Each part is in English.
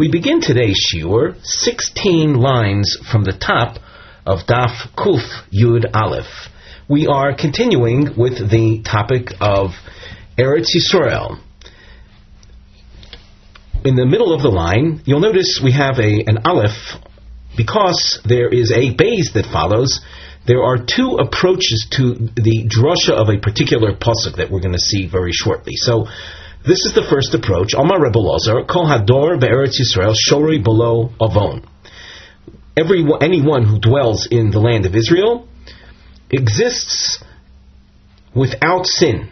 We begin today's shiur 16 lines from the top of Daf Kuf Yud Aleph. We are continuing with the topic of Eretz Yisrael. In the middle of the line, you'll notice we have a, an Aleph because there is a base that follows. There are two approaches to the drasha of a particular pasuk that we're going to see very shortly. So, this is the first approach. Omar Rebbe Lazar, Kol Hador be'eretz Yisrael, Shori below Avon. Every, anyone who dwells in the land of Israel exists without sin.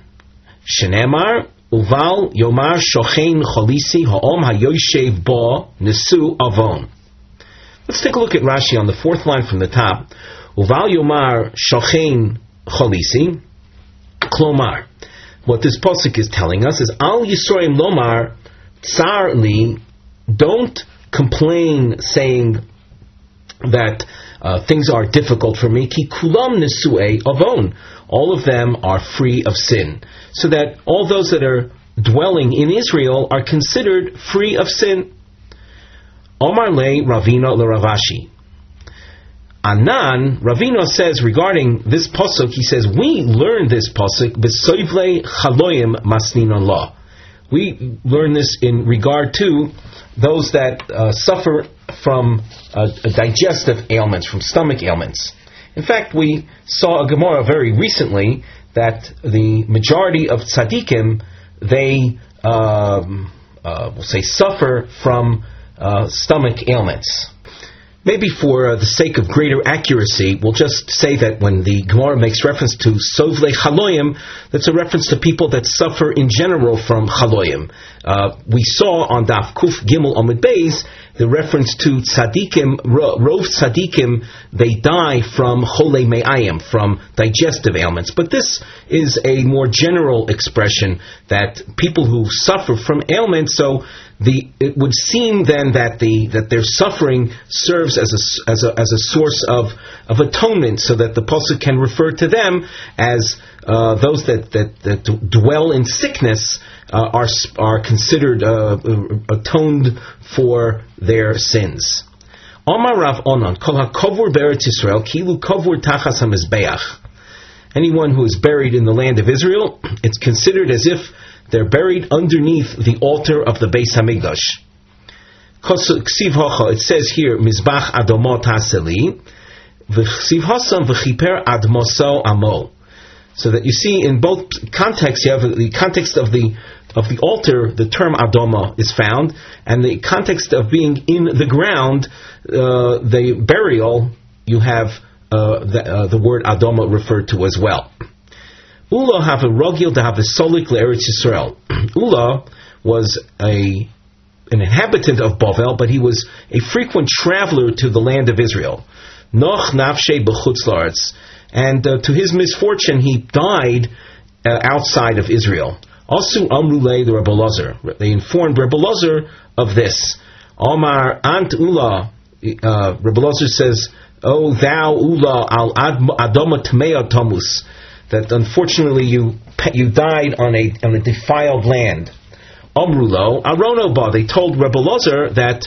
Shenemar, Uval Yomar Shochein Cholisi Ha'om HaYoshev Bo Nesu Avon. Let's take a look at Rashi on the fourth line from the top. Uval Yomar Shochein Cholisi Klomar. What this pasuk is telling us is Al Yisroim Lomar Tsar Li. Don't complain saying that uh, things are difficult for me. Ki kulam nesue avon. All of them are free of sin. So that all those that are dwelling in Israel are considered free of sin. Omar le Ravina le Ravashi. Anan, Ravino says regarding this pasuk, he says, we learn this pasuk, b'soivle chaloyim masnin law. We learn this in regard to those that uh, suffer from uh, digestive ailments, from stomach ailments. In fact, we saw a Gemara very recently that the majority of tzaddikim, they, um, uh, we'll say, suffer from uh, stomach ailments. Maybe for uh, the sake of greater accuracy, we'll just say that when the Gemara makes reference to Sovle Chaloyim, that's a reference to people that suffer in general from Chaloyim. Uh, we saw on Daf Kuf Gimel Omid Beis the reference to tzaddikim, rov tzaddikim, they die from chole me'ayim, from digestive ailments. But this is a more general expression that people who suffer from ailments, so the, it would seem then that the that their suffering serves as a, as a, as a source of, of atonement, so that the pasuk can refer to them as uh, those that, that, that dwell in sickness uh, are are considered uh, atoned for their sins. Rav Onan, Kilu Kovur Tachas. Anyone who is buried in the land of Israel, it's considered as if they're buried underneath the altar of the Beis Hamikdash. It says here, Mizbach Adomot HaSeli, v'chiper admoso amo. So that you see in both contexts, you have the context of the of the altar, the term Adoma is found, and the context of being in the ground, uh, the burial, you have uh, the, uh, the, word Adoma referred to as well. Ula have a rogil to have a solik Eretz Yisrael. Ula was a an inhabitant of Bavel, but he was a frequent traveler to the land of Israel. Noch nafshe b'chutz and uh, to his misfortune, he died uh, outside of Israel. Also, Amrulay the Rebbe Lazar. They informed Rebbe Lazar of this. Omar Ant Ula, uh, Rebbe Lazar says, "Oh thou Ula al Adoma Tmea Tomus," that unfortunately you you died on a on a defiled land. Amrulo Aronoba. They told Rebbe Lozer that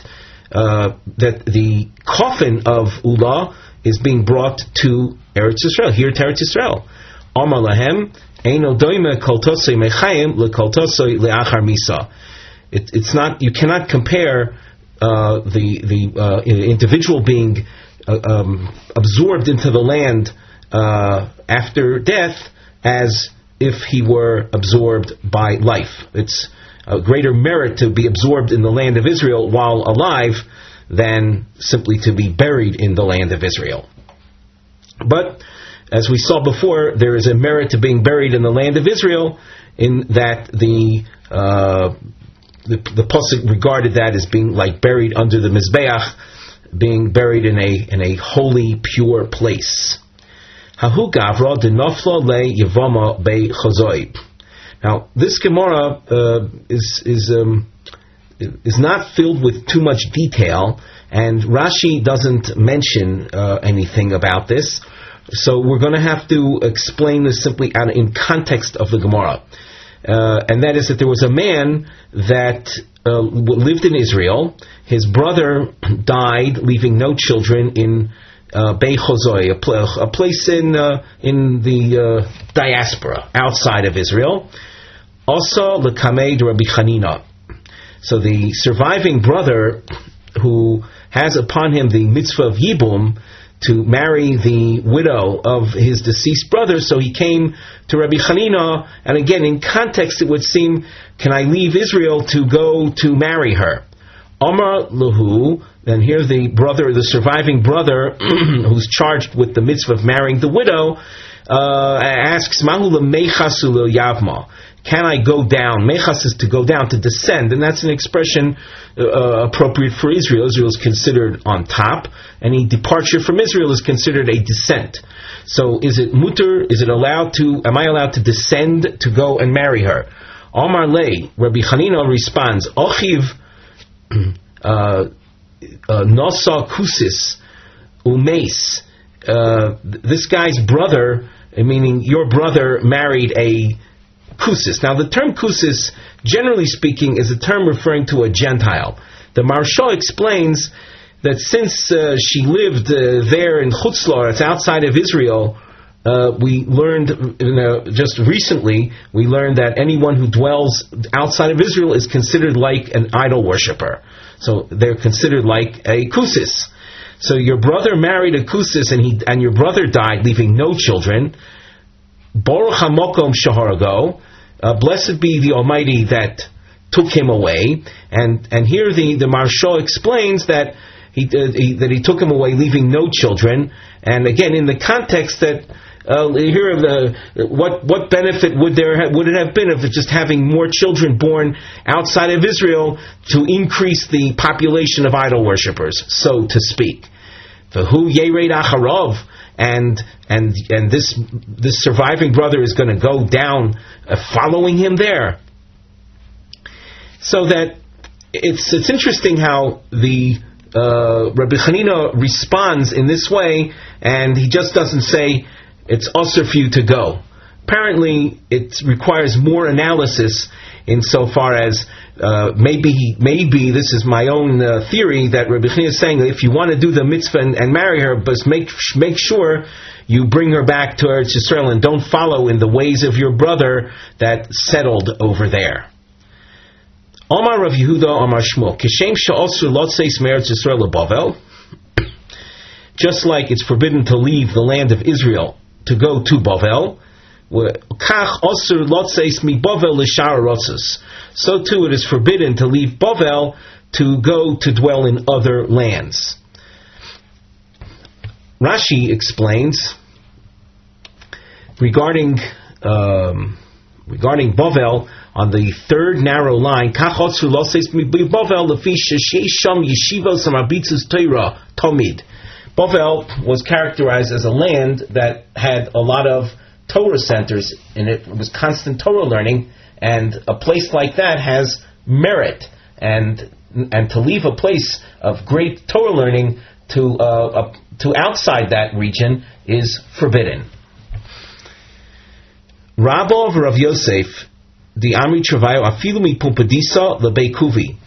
uh, that the coffin of Ula is being brought to Eretz Yisrael, here to Eretz Yisrael. Amar lahem misa. It's not. You cannot compare uh, the the uh, individual being uh, um, absorbed into the land uh, after death as if he were absorbed by life. It's a greater merit to be absorbed in the land of Israel while alive than simply to be buried in the land of Israel. But as we saw before, there is a merit to being buried in the land of Israel, in that the uh, the, the pasuk regarded that as being like buried under the mizbeach, being buried in a in a holy, pure place. Hahu gavra denofla le be. Now, this Gemara uh, is is um, is not filled with too much detail, and Rashi doesn't mention uh, anything about this. So we're going to have to explain this simply out in context of the Gemara. Uh, and that is that there was a man that uh, lived in Israel. His brother died, leaving no children in Bei Chozoi, a, pl- a, place in uh, in the uh, diaspora outside of Israel. Also, Lekamed Rabbi Chanina. So the surviving brother, who has upon him the mitzvah of Yibum, to marry the widow of his deceased brother, so he came to Rabbi Hanina, and again, in context, it would seem, can I leave Israel to go to marry her? Omar Lahu, and here the brother, the surviving brother, who's charged with the mitzvah of marrying the widow, uh, asks, Mahu yavma can I go down? Mechas is to go down, to descend, and that's an expression uh, appropriate for Israel. Israel is considered on top. Any departure from Israel is considered a descent. So is it mutter? Is it allowed to, am I allowed to descend to go and marry her? Omar Lay, Rabbi Hanina responds, Ochiv uh, uh, Nosa Kusis Umes. Uh, this guy's brother, meaning your brother, married a kusis. Now, the term kusis, generally speaking, is a term referring to a Gentile. The Maharsha explains that since uh, she lived uh, there in Chutzlar, it's outside of Israel, uh, we learned you know, just recently, we learned that anyone who dwells outside of Israel is considered like an idol worshiper. So they're considered like a kusis. So your brother married a kusis and he and your brother died, leaving no children. Baruch Hamokom Shaharago. Uh, blessed be the Almighty that took him away. And and here the the Maharsha explains that he, uh, he, that he took him away, leaving no children. And again, in the context that uh, here the what what benefit would there would it have been of just having more children born outside of Israel to increase the population of idol worshippers, so to speak? For who yered acharov and and and this this surviving brother is going to go down uh, following him there. So that it's it's interesting how the uh, Rabbi Hanina responds in this way, and he just doesn't say it's also for you to go. Apparently, it requires more analysis insofar as uh, maybe maybe this is my own uh, theory that Rabbi Chini is saying if you want to do the mitzvah and, and, marry her, but make make sure you bring her back to Eretz Yisrael and don't follow in the ways of your brother that settled over there. Omar Rav Yehuda Omar Shmuel Kishem Sha'osur Lotzeis Meretz Yisrael Bavel. Just like it's forbidden to leave the land of Israel to go to Bavel. So too it is forbidden to leave Bavel to go to dwell in other lands. Rashi explains regarding um, regarding Bavel on the third narrow line. Bavel was characterized as a land that had a lot of Torah centers in it. Was constant Torah learning, and a place like that has merit. And and to leave a place of great Torah learning to uh, to outside that region is forbidden. Rabbi Rav Yosef, the Amri Travayo, Afilumi Pumpadisa Lebeikuvi.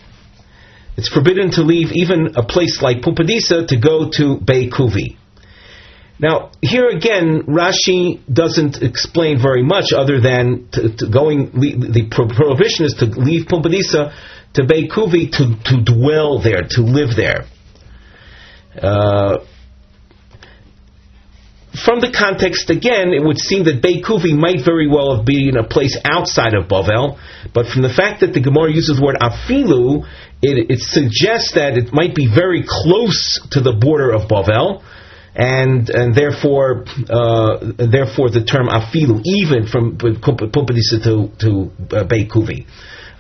It's forbidden to leave even a place like Pumpadisa to go to Beikuvi. Now, here again, Rashi doesn't explain very much other than to, to going. The prohibition is to leave Pumpadisa to Beikuvi to, to dwell there, to live there. Uh, from the context, again, it would seem that Beikuvi might very well have been a place outside of Bavel, but from the fact that the Gemara uses the word afilu, it, it suggests that it might be very close to the border of Bavel, and and therefore uh, therefore the term afilu even from Pumpadisa to to uh, Beikuvi.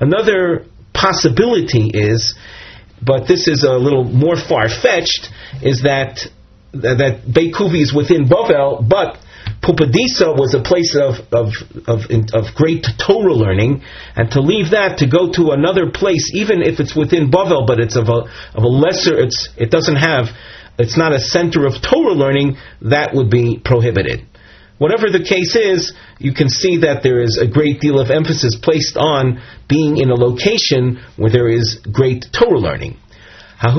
Another possibility is, but this is a little more far fetched, is that that Beikuvi is within Bavel, but Pumbedisa was a place of, of, of, of, great Torah learning, and to leave that to go to another place, even if it's within Bavel, but it's of a, of a lesser, it's, it doesn't have it's not a center of Torah learning, that would be prohibited. whatever the case is, you can see that there is a great deal of emphasis placed on being in a location where there is great Torah learning. There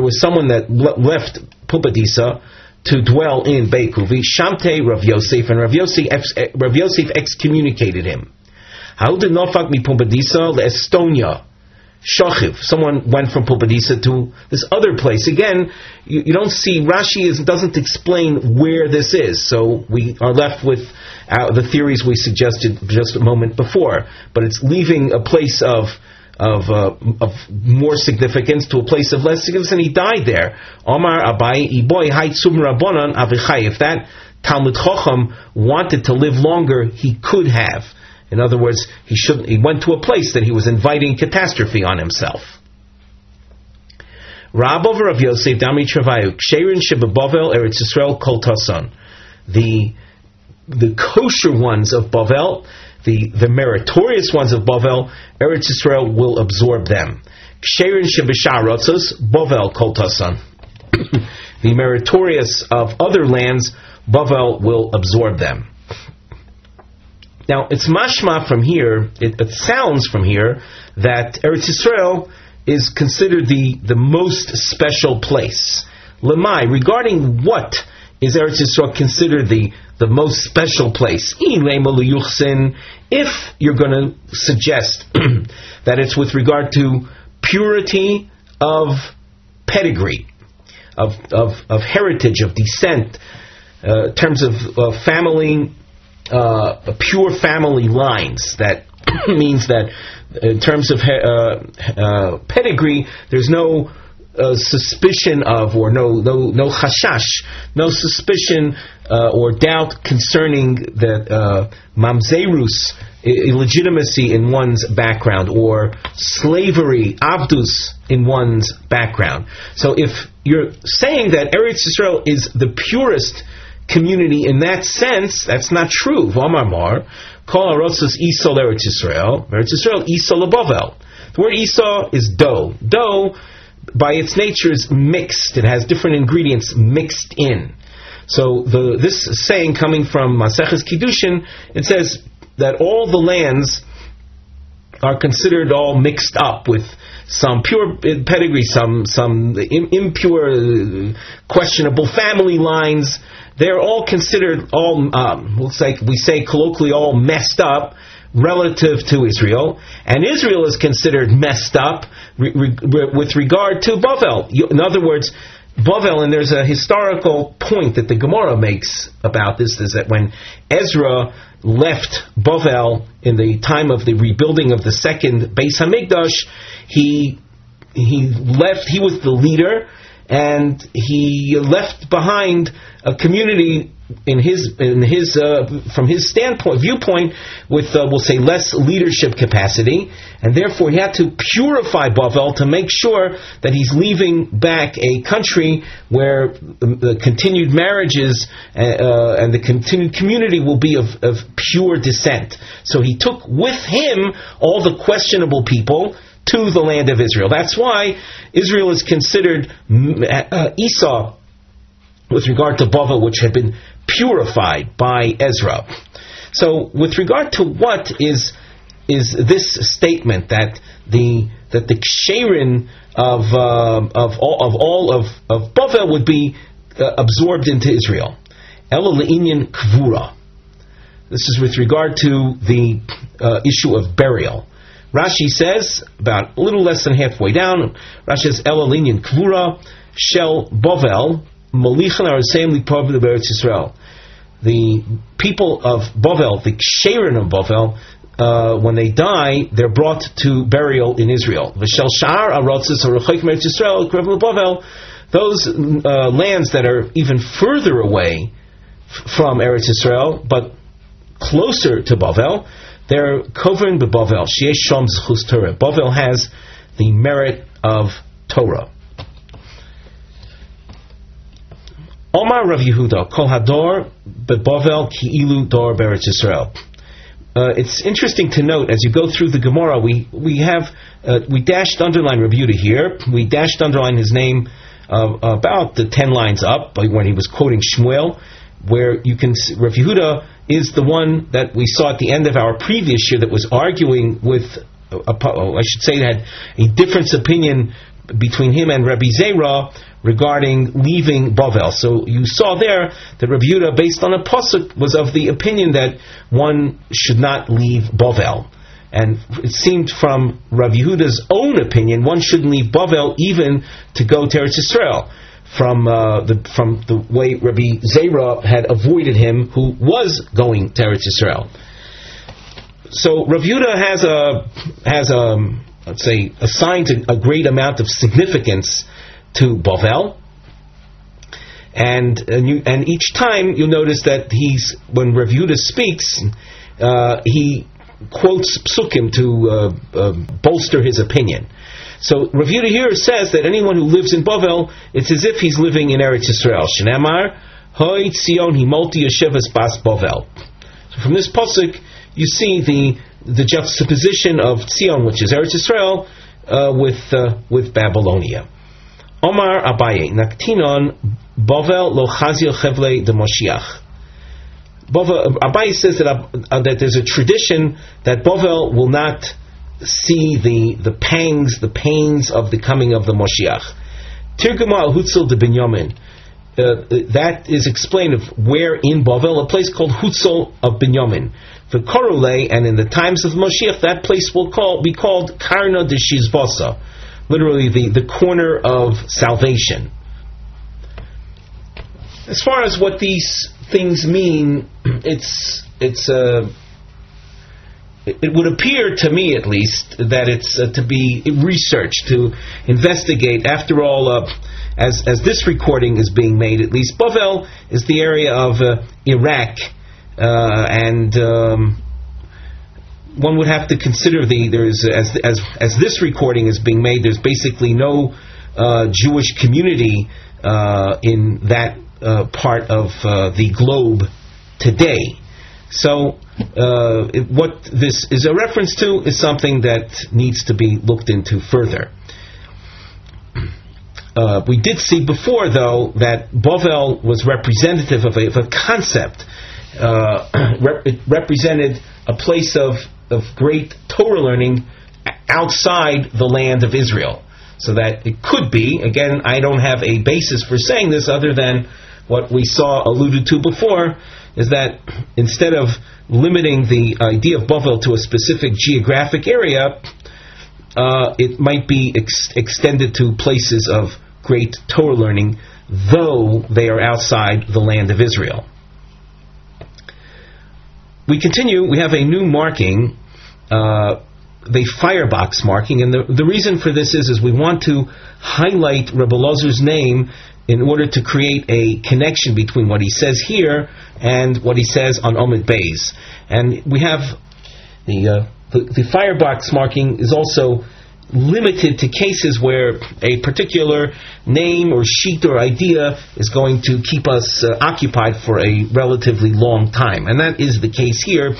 was someone that left Pumbedisa to dwell in Beikuvi. Shamte Rav Yosef, and Rav Yosef, Rav Yosef excommunicated him. Haud Nofak mi Pumbedisa Estonia. Shachiv. Someone went from Pumbedisa to this other place. Again, you, you don't see, Rashi is, doesn't explain where this is, so we are left with uh, the theories we suggested just a moment before. But it's leaving a place of of, uh, of more significance to a place of less significance, and he died there. Omar Abai Iboy Haitzum Rabbanan Avichai. If that Talmud Chacham wanted to live longer, he could have. In other words, he should he went to a place that he was inviting catastrophe on himself. Rab over Yosef Dami Travayu Ksherin Shibabovel Eretz Yisrael Kol. The the kosher ones of Bavel, the, the meritorious ones of Bavel, Eretz Yisrael will absorb them. Ksherin Shibisharotzos Bavel Kol Tasan. The meritorious of other lands, Bavel will absorb them. Now, it's mashma from here, it, it sounds from here, that Eretz Yisrael is considered the, the most special place. Lemai, regarding what is Eretz Yisrael considered the, the most special place? If you're going to suggest that it's with regard to purity of pedigree, of, of, of heritage, of descent, uh, terms of uh, family uh, pure family lines. That means that in terms of uh, uh, pedigree, there's no uh, suspicion of, or no no no chashash, no suspicion uh, or doubt concerning that uh, mamzerus illegitimacy in one's background or slavery abdus in one's background. So if you're saying that Eretz Yisrael is the purest community in that sense, that's not true. V'amar kol arotzos isol Eretz Yisrael, Eretz Yisrael Esau lebavel. The word Esau is dough. Dough, by its nature, is mixed. It has different ingredients mixed in. So the, this saying coming from Maseches Kiddushin, it says that all the lands are considered all mixed up with some pure pedigree, some some impure, questionable family lines, they're all considered all um, looks like we say colloquially all messed up relative to Israel, and Israel is considered messed up re- re- with regard to Bavel. In other words, Bavel, and there's a historical point that the Gemara makes about this, is that when Ezra left Bavel in the time of the rebuilding of the second Beis Hamikdash, he he left. He was the leader and he left behind a community in his in his uh, from his standpoint viewpoint with uh, we'll say less leadership capacity, and therefore he had to purify Bavel to make sure that he's leaving back a country where the continued marriages uh, uh, and the continued community will be of, of pure descent. So he took with him all the questionable people to the land of Israel. That's why Israel is considered uh, Esau with regard to Bavel, which had been purified by Ezra. So, with regard to what is is this statement that the that the ksherin of uh, of all of all of of Bavel would be uh, absorbed into Israel. Ela le'inyan kvura. This is with regard to the uh, issue of burial. Rashi says, about a little less than halfway down, Rashi says, El Alinyan Kvura Shel Bovel Malichan Araseim Lipov Eretz Yisrael. The people of Bovel, the ksherin of Bovel, uh, when they die, they're brought to burial in Israel. V'shel Shar Arotzis Aruchayk Eretz Yisrael Krevel Bovel. Those uh, lands that are even further away from Eretz Yisrael, but closer to Bovel, they're covering the Bavel. Sheesh Shom Zchus Torah. Bavel has the merit of Torah. Omar Rav Yehuda, Kol Hador beBavel Ki'ilu Dor Beretz Yisrael. Uh, it's interesting to note as you go through the Gemara, we we have uh, we dashed underline Rav Yehuda here. We dashed underline his name uh, about the ten lines up when he was quoting Shmuel. where you can Rav Yehuda is the one that we saw at the end of our previous year that was arguing with, a, a, I should say, had a difference opinion between him and Rabbi Zera regarding leaving Bavel. So you saw there that Rabbi Yehuda, based on a pasuk, was of the opinion that one should not leave Bavel. And it seemed from Rabbi Yehuda's own opinion, one shouldn't leave Bavel even to go to Eretz Israel from uh, the from the way Rabbi Zera had avoided him, who was going to Eretz Yisrael. So Rabbi Yehuda has a has a let's say assigned a, a great amount of significance to Bavel. And and, you, and each time you'll notice that he's when Rav Yehuda speaks, uh, he quotes psukim to uh, uh, bolster his opinion. So Rav Yehuda here says that anyone who lives in Bavel, it's as if he's living in Eretz Yisrael. Shnamar, Hoy Tzion Himolti Yeshevas Bas Bavel. So from this pasuk, you see the the juxtaposition of Tzion, which is Eretz Yisrael, uh, with uh, with Babylonia. Omar Abaye Naktinon Bavel Lo Chazil Chevle de Moshiach. Abaye says that, uh, that there's a tradition that Bovel will not see the, the pangs, the pains of the coming of the Moshiach. Tirguma al Hutzel de Binyamin. Uh, that is explained of where in Bavel, a place called Hutzel of Binyamin. For Korole, and in the times of Moshiach, that place will call, be called Karna de Shizvasa, literally the, the corner of salvation. As far as what these things mean, it's it's uh, it would appear to me, at least, that it's uh, to be researched, to investigate. After all, uh, as as this recording is being made, at least Bavel is the area of uh, Iraq, uh, and um, one would have to consider the there's as as as this recording is being made. There's basically no uh, Jewish community uh, in that part of the globe today. So, uh, what this is a reference to is something that needs to be looked into further. Uh, we did see before, though, that Bovel was representative of a, of a concept. Uh, rep- it represented a place of, of great Torah learning outside the land of Israel. So that it could be, again, I don't have a basis for saying this other than what we saw alluded to before, is that instead of limiting the idea of Bavel to a specific geographic area, uh, it might be ex- extended to places of great Torah learning, though they are outside the land of Israel. We continue, we have a new marking, uh, the firebox marking, and the, the reason for this is, is we want to highlight Rebbe Lozer's name in order to create a connection between what he says here and what he says on Omid Bays. And we have the, uh, the, the firebox marking is also limited to cases where a particular name or sheet or idea is going to keep us uh, occupied for a relatively long time. And that is the case here.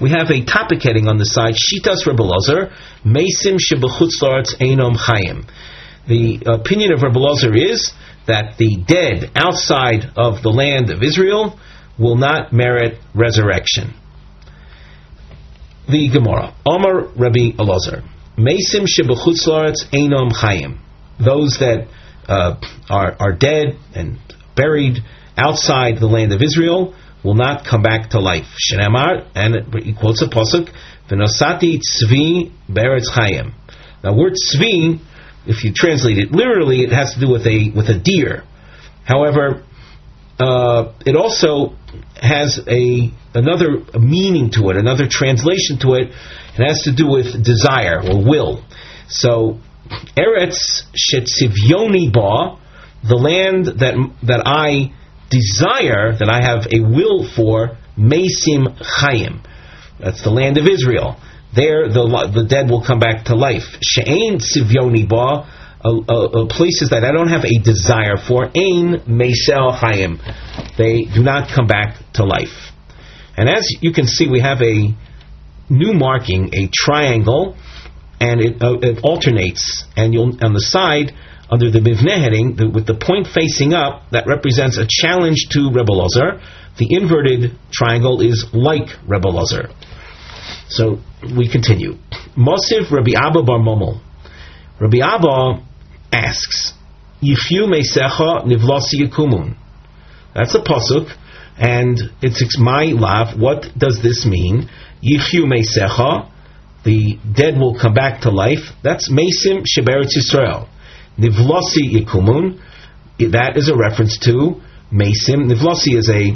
We have a topic heading on the side, Shitas Rebbe Lozer, Mesim Shebechutzlarts Einom Chayim. The opinion of Rebbe Lozer is that the dead outside of the land of Israel will not merit resurrection. The Gemara, Omar Rabbi Elazar, Mesim chayim. Those that uh, are, are dead and buried outside the land of Israel will not come back to life. And he quotes a pasuk, V'nosati tzvi beretz chayim. Now, word tzvi if you translate it literally, it has to do with a with a deer. However, uh, it also has a another meaning to it, another translation to it. It has to do with desire or will. So, Eretz Shetzivyoni Ba, the land that that I desire, that I have a will for, Mesim Chayim. That's the land of Israel. There, the, the dead will come back to life. She'ain sivyoni ba, places that I don't have a desire for. Ain meisel chayim. They do not come back to life. And as you can see, we have a new marking, a triangle, and it, uh, it alternates. And you'll on the side under the Mivneh heading, the, with the point facing up, that represents a challenge to Rebbe. The inverted triangle is like Rebbe. So we continue. Mosiv Rabbi Abba Bar Momel. Rabbi Abba asks, Yifyu Mesecha Nivlasi Yakumun. That's a pasuk, and it's my lav. What does this mean? Yifyu Mesecha, the dead will come back to life. That's Mesim Sheberetz Yisrael. Nivlasi Yikumun, that is a reference to Mesim. Nivlasi is a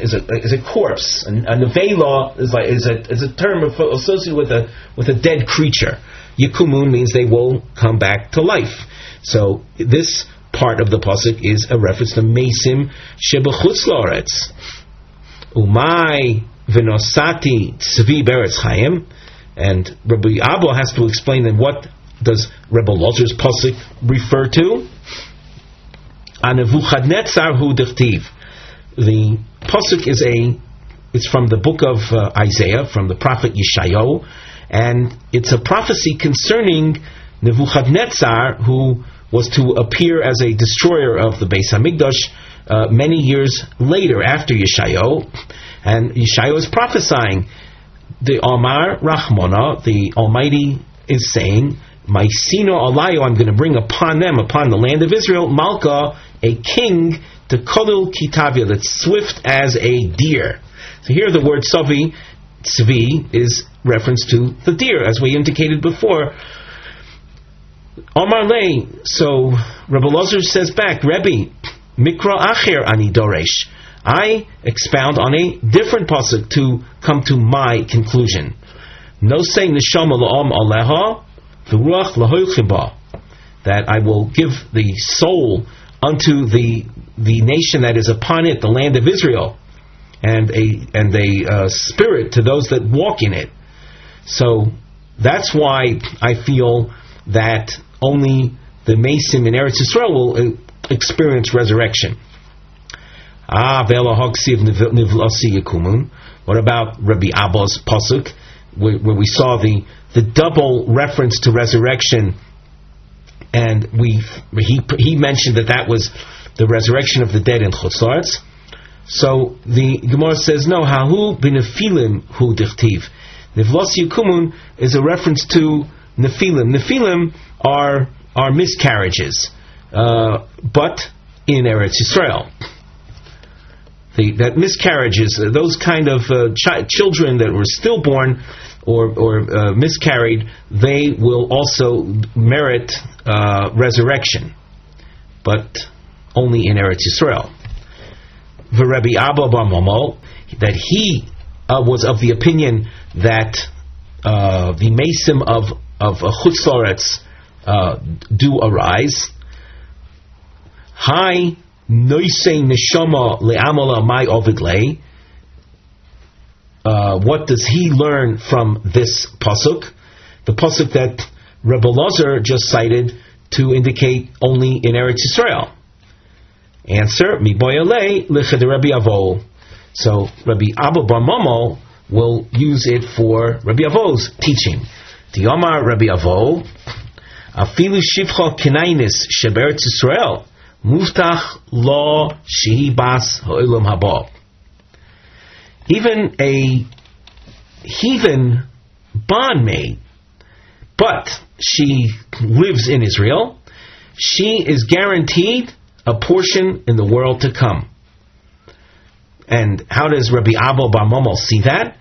is a is a corpse. And a nevela is like is a is a term associated with a with a dead creature. Yikumun means they will come back to life. So this part of the pasuk is a reference to Mesim Shebechutz Loretz. Umay Vinosati Tzvi Beretz Chaim. And Rabbi Abba has to explain then what does Rebbe Lozer's pasuk refer to? Anevuchadnetzar hu dichtiv. The pasuk is a it's from the book of uh, Isaiah, from the prophet Yeshayahu, and it's a prophecy concerning Nebuchadnezzar, who was to appear as a destroyer of the Beis Hamikdash uh, many years later, after Yeshayahu, and Yeshayahu is prophesying. The Omar Rahmana, the Almighty, is saying Maisino alayo, I'm going to bring upon them, upon the land of Israel, Malka, a king, to kolil kitavia, that's swift as a deer. So here the word savi, tzvi, is reference to the deer, as we indicated before. Omar lay, so Rabbi Lozer says back, Rebbe, mikra acher ani doresh. I expound on a different pasuk to come to my conclusion. No say neshama la'om aleha, that I will give the soul unto the the nation that is upon it, the land of Israel, and a and a uh, spirit to those that walk in it. So that's why I feel that only the Mesim in Eretz Yisrael will uh, experience resurrection. Ah, What about Rabbi Abba's pasuk, where, where we saw the the double reference to resurrection, and we he he mentioned that that was the resurrection of the dead in Chutzlaretz. So the Gemara says no. Hahu b'nefilim hu dichtiv. Nivlos Yikumun is a reference to nefilim. Nefilim are are miscarriages, uh, but in Eretz Yisrael. The, that miscarriages, uh, those kind of uh, chi- children that were stillborn, or, or uh, miscarried, they will also merit uh, resurrection, but only in Eretz Yisrael. The Rabbi Abba Momo, that he was of the opinion that the masim of of Chutz uh, do arise. Hi, noisei neshama le'amala my ovidlei uh, what does he learn from this pasuk? The pasuk that Rebbe Lazar just cited to indicate only in Eretz Yisrael. Answer: Mi boyale Rabbi Avo. So Rabbi Abba Bar Momo will use it for Rabbi Avo's teaching. Diomar Rabbi Avo, afilu shivcha kinainis sheberetz Yisrael, muftach lo shehi bas ha'olam haba even a heathen bondmaid, but she lives in Israel, she is guaranteed a portion in the world to come. And how does Rabbi Abba Bar Momo see that?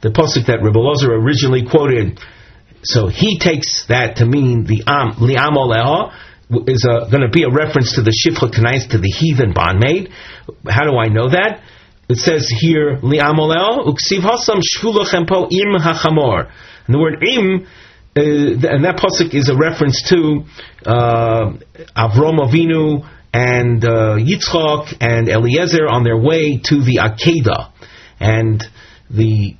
The pasuk that Rabbi Lozer originally quoted, so he takes that to mean the am li'am oleha, is going to be a reference to the Shifcha Kanais, to the heathen bondmaid. How do I know that? It says here, Li'amoleo, uksiv hasam shvulachem po im hachamor. And the word im, uh, and that pasuk is a reference to uh, Avrom Avinu and uh, Yitzchak and Eliezer on their way to the Akedah. And the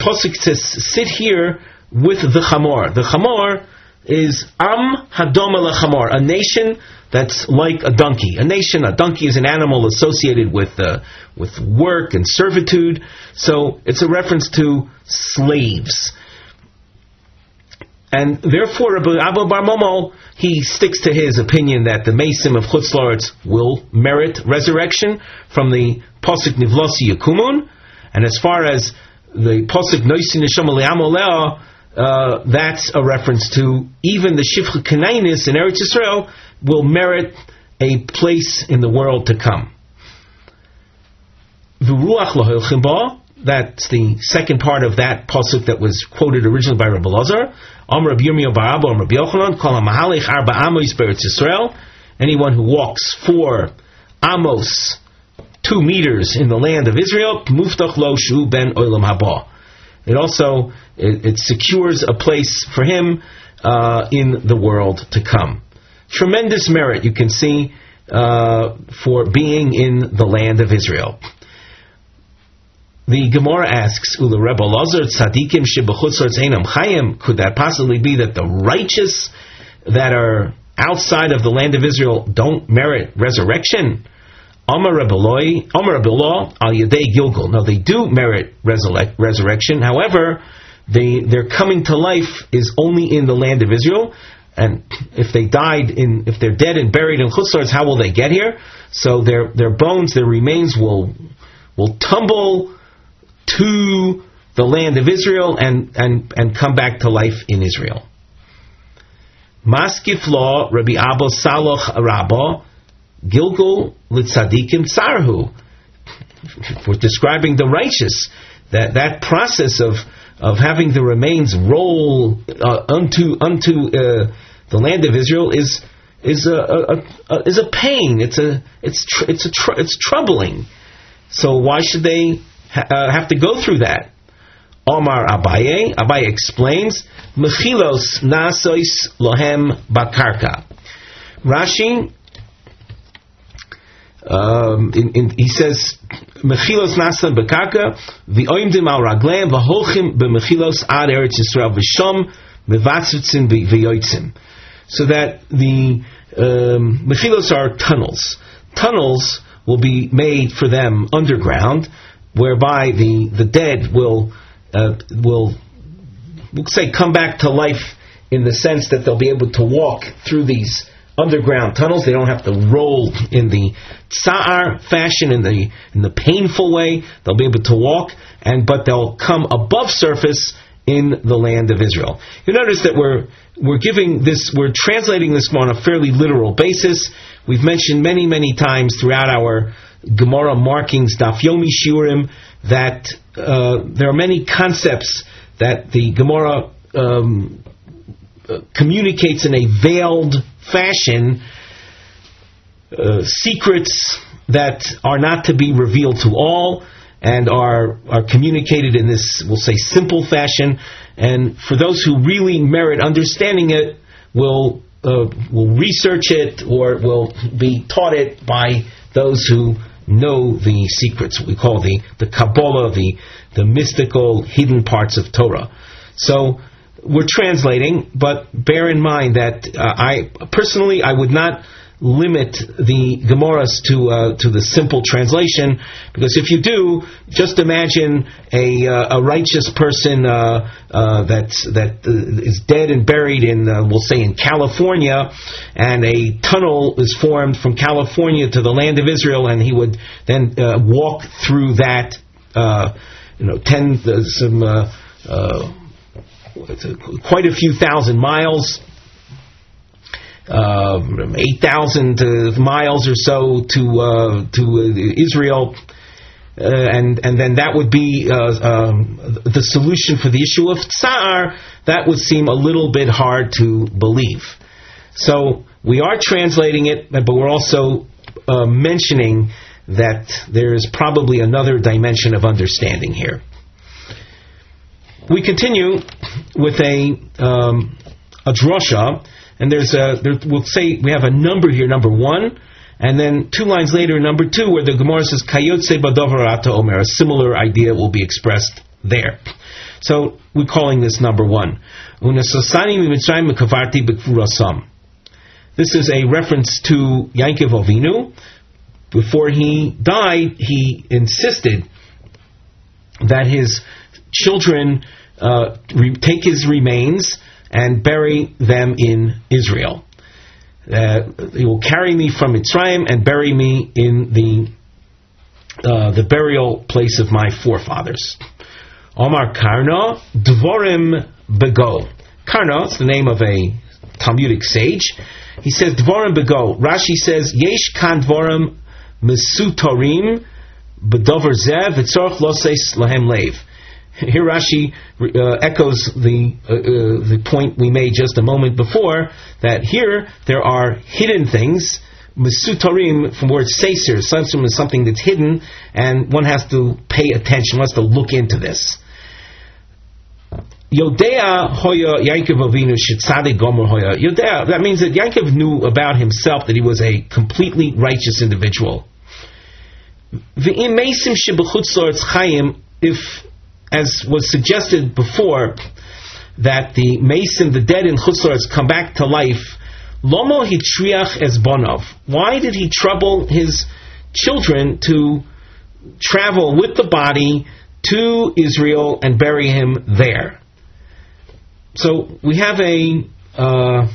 pasuk says, sit here with the Chamor. The Chamor is Am Hadoma Lechamor, a nation that's like a donkey. A nation, a donkey is an animal associated with uh, with work and servitude. So it's a reference to slaves. and therefore, Abba Bar Momo, he sticks to his opinion that the Mesim of Chutz will merit resurrection from the Posik Nivlosi Yakumun. And as far as the Posik Noisi Neshama uh, that's a reference to even the Shifcha Kanainis in Eretz Yisrael will merit a place in the world to come. That's the second part of that pasuk that was quoted originally by Rabbi Lazar. Rabbi Rabbi Arba Amos Beretz Yisrael. Anyone who walks four amos, two meters in the land of Israel, Muftach Lo Shu Ben Olam Haba. It also it, it, secures a place for him uh, in the world to come. Tremendous merit you can see uh, for being in the land of Israel. The Gemara asks, Ula Rebbe Lazar tzadikim einam chayim. Could that possibly be that the righteous that are outside of the land of Israel don't merit resurrection? Amar al Gilgal. No, they do merit resurrection. However, they, their coming to life is only in the land of Israel. And if they died in, if they're dead and buried in Chutzlars, how will they get here? So their their bones, their remains will will tumble to the land of Israel and, and, and come back to life in Israel. Maskif law, Rabbi Abba Saloch Rabba, Gilgul Litzadikim Sarhu. For describing the righteous, that, that process of, of having the remains roll uh, unto, unto uh, the land of Israel is, is a, a, a, is a pain. It's a it's tr- it's a tr- it's troubling. So why should they uh, have to go through that. Omar Abaye, Abaye explains, Mechilos nasois lohem bakarka. Rashi, um, in, in, he says, Mechilos nasa bakarka, v'oimdim al ragleim, v'holchim b'mechilos ad eretz Yisrael, v'shom mevatzitzin v'yoitzim. So that the um, mechilos are tunnels. Tunnels will be made for them underground, whereby the, the dead will uh, will we'll say come back to life in the sense that they'll be able to walk through these underground tunnels. They don't have to roll in the tsar fashion, in the in the painful way. They'll be able to walk, and but they'll come above surface in the land of Israel. You notice that we're we're giving this, we're translating this on a fairly literal basis. We've mentioned many, many times throughout our Gemara markings, Daf Yomi that uh, there are many concepts that the Gemara um, uh, communicates in a veiled fashion, uh, secrets that are not to be revealed to all and are are communicated in this, we'll say, simple fashion. And for those who really merit understanding it, will uh, will research it or will be taught it by those who know the secrets. what We call the the Kabbalah, the the mystical hidden parts of Torah. So we're translating, but bear in mind that uh, I personally I would not limit the Gemaras to uh, to the simple translation, because if you do, just imagine a uh, a righteous person uh, uh that's that uh, is dead and buried in uh, we'll say in California, and a tunnel is formed from California to the land of Israel, and he would then walk through that, you know, ten some. Quite a few thousand miles, uh, 8,000 uh, miles or so to uh, to Israel. And and then that would be um, the solution for the issue of tsar. That would seem a little bit hard to believe. So we are translating it, but we're also mentioning that there is probably another dimension of understanding here. We continue with a um, a drasha and there's a, there, we'll say we have a number here, number one, and then two lines later, number two, where the Gemara says Kayotse Badovarata Omer. A similar idea will be expressed there. So we're calling this number one. This is a reference to Yankov Avinu. Before he died, he insisted that his children uh, re- take his remains and bury them in Israel. Uh, he will carry me from Mitzrayim and bury me in the uh, the burial place of my forefathers. Omar Karna Dvorim Bego. Karna is the name of a Talmudic sage. He says Dvorim Bego. Rashi says Yesh Kan Dvorim Mesutorim Bedover Zev Vitzorch Loses Lahem Lev. Here Rashi uh, echoes the uh, uh, the point we made just a moment before that here there are hidden things. Mesutarim from word seser, something is something that's hidden, and one has to pay attention, one has to look into this. Yodea Hoya Yankov Avinu Gomer Hoya. Yodea, that means that Yankov knew about himself that he was a completely righteous individual. If as was suggested before, that the Mesim, the dead in Chutzlaretz, come back to life. Lomo hitriach es bonov. Why did he trouble his children to travel with the body to Israel and bury him there? So we have a uh,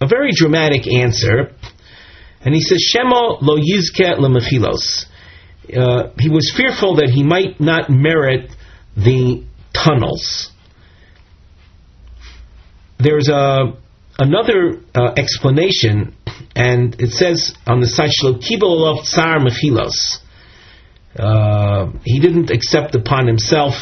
a very dramatic answer, and he says Shemo lo yizke lemechilos. Uh, he was fearful that he might not merit the tunnels. There's a another uh, explanation, and it says on the site Shlo of Tsar Mechilos. Uh, he didn't accept upon himself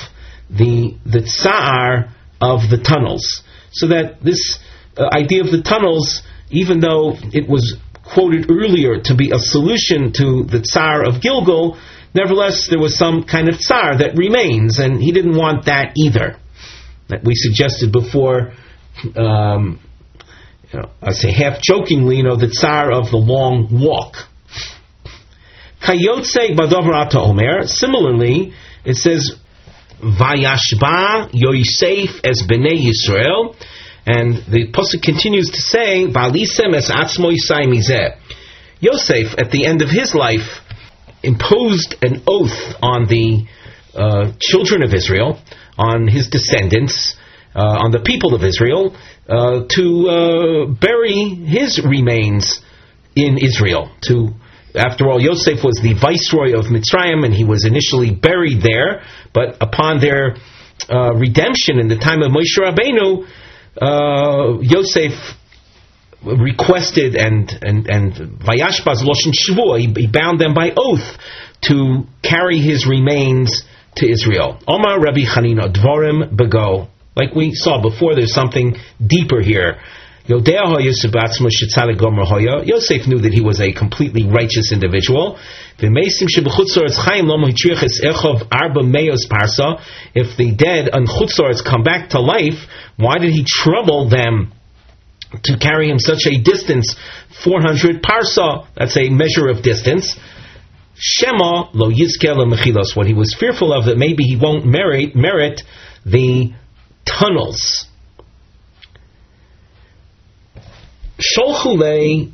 the the tsar of the tunnels, so that this uh, idea of the tunnels, even though it was quoted earlier to be a solution to the tsar of Gilgul, Nevertheless, there was some kind of tsar that remains, and he didn't want that either. That we suggested before, um, you know, I say half jokingly, you know, the tsar of the long walk. Kayotse Badovrata Omer. Similarly, it says, Vayashba Yosef as Bnei Yisrael. And the pasuk continues to say, Valisem es atzmo Yosef, at the end of his life, imposed an oath on the uh, children of Israel, on his descendants, uh, on the people of Israel, uh, to uh, bury his remains in Israel. To, after all, Yosef was the viceroy of Mitzrayim, and he was initially buried there. But upon their uh, redemption in the time of Moshe Rabbeinu, uh, Yosef requested and and and Vayashbaz Loshin Shvua, he, bound them by oath to carry his remains to Israel. Omar Rabbi Chanina Dvorim Bego. Like we saw before, there's something deeper here. Yosef knew that he was a completely righteous individual. If the dead on Chutzor come back to life, why did he trouble them to carry him such a distance, 400 parsa, that's a measure of distance. Shema lo yizkel mechilos, what he was fearful of that maybe he won't merit, merit the tunnels. Sholchule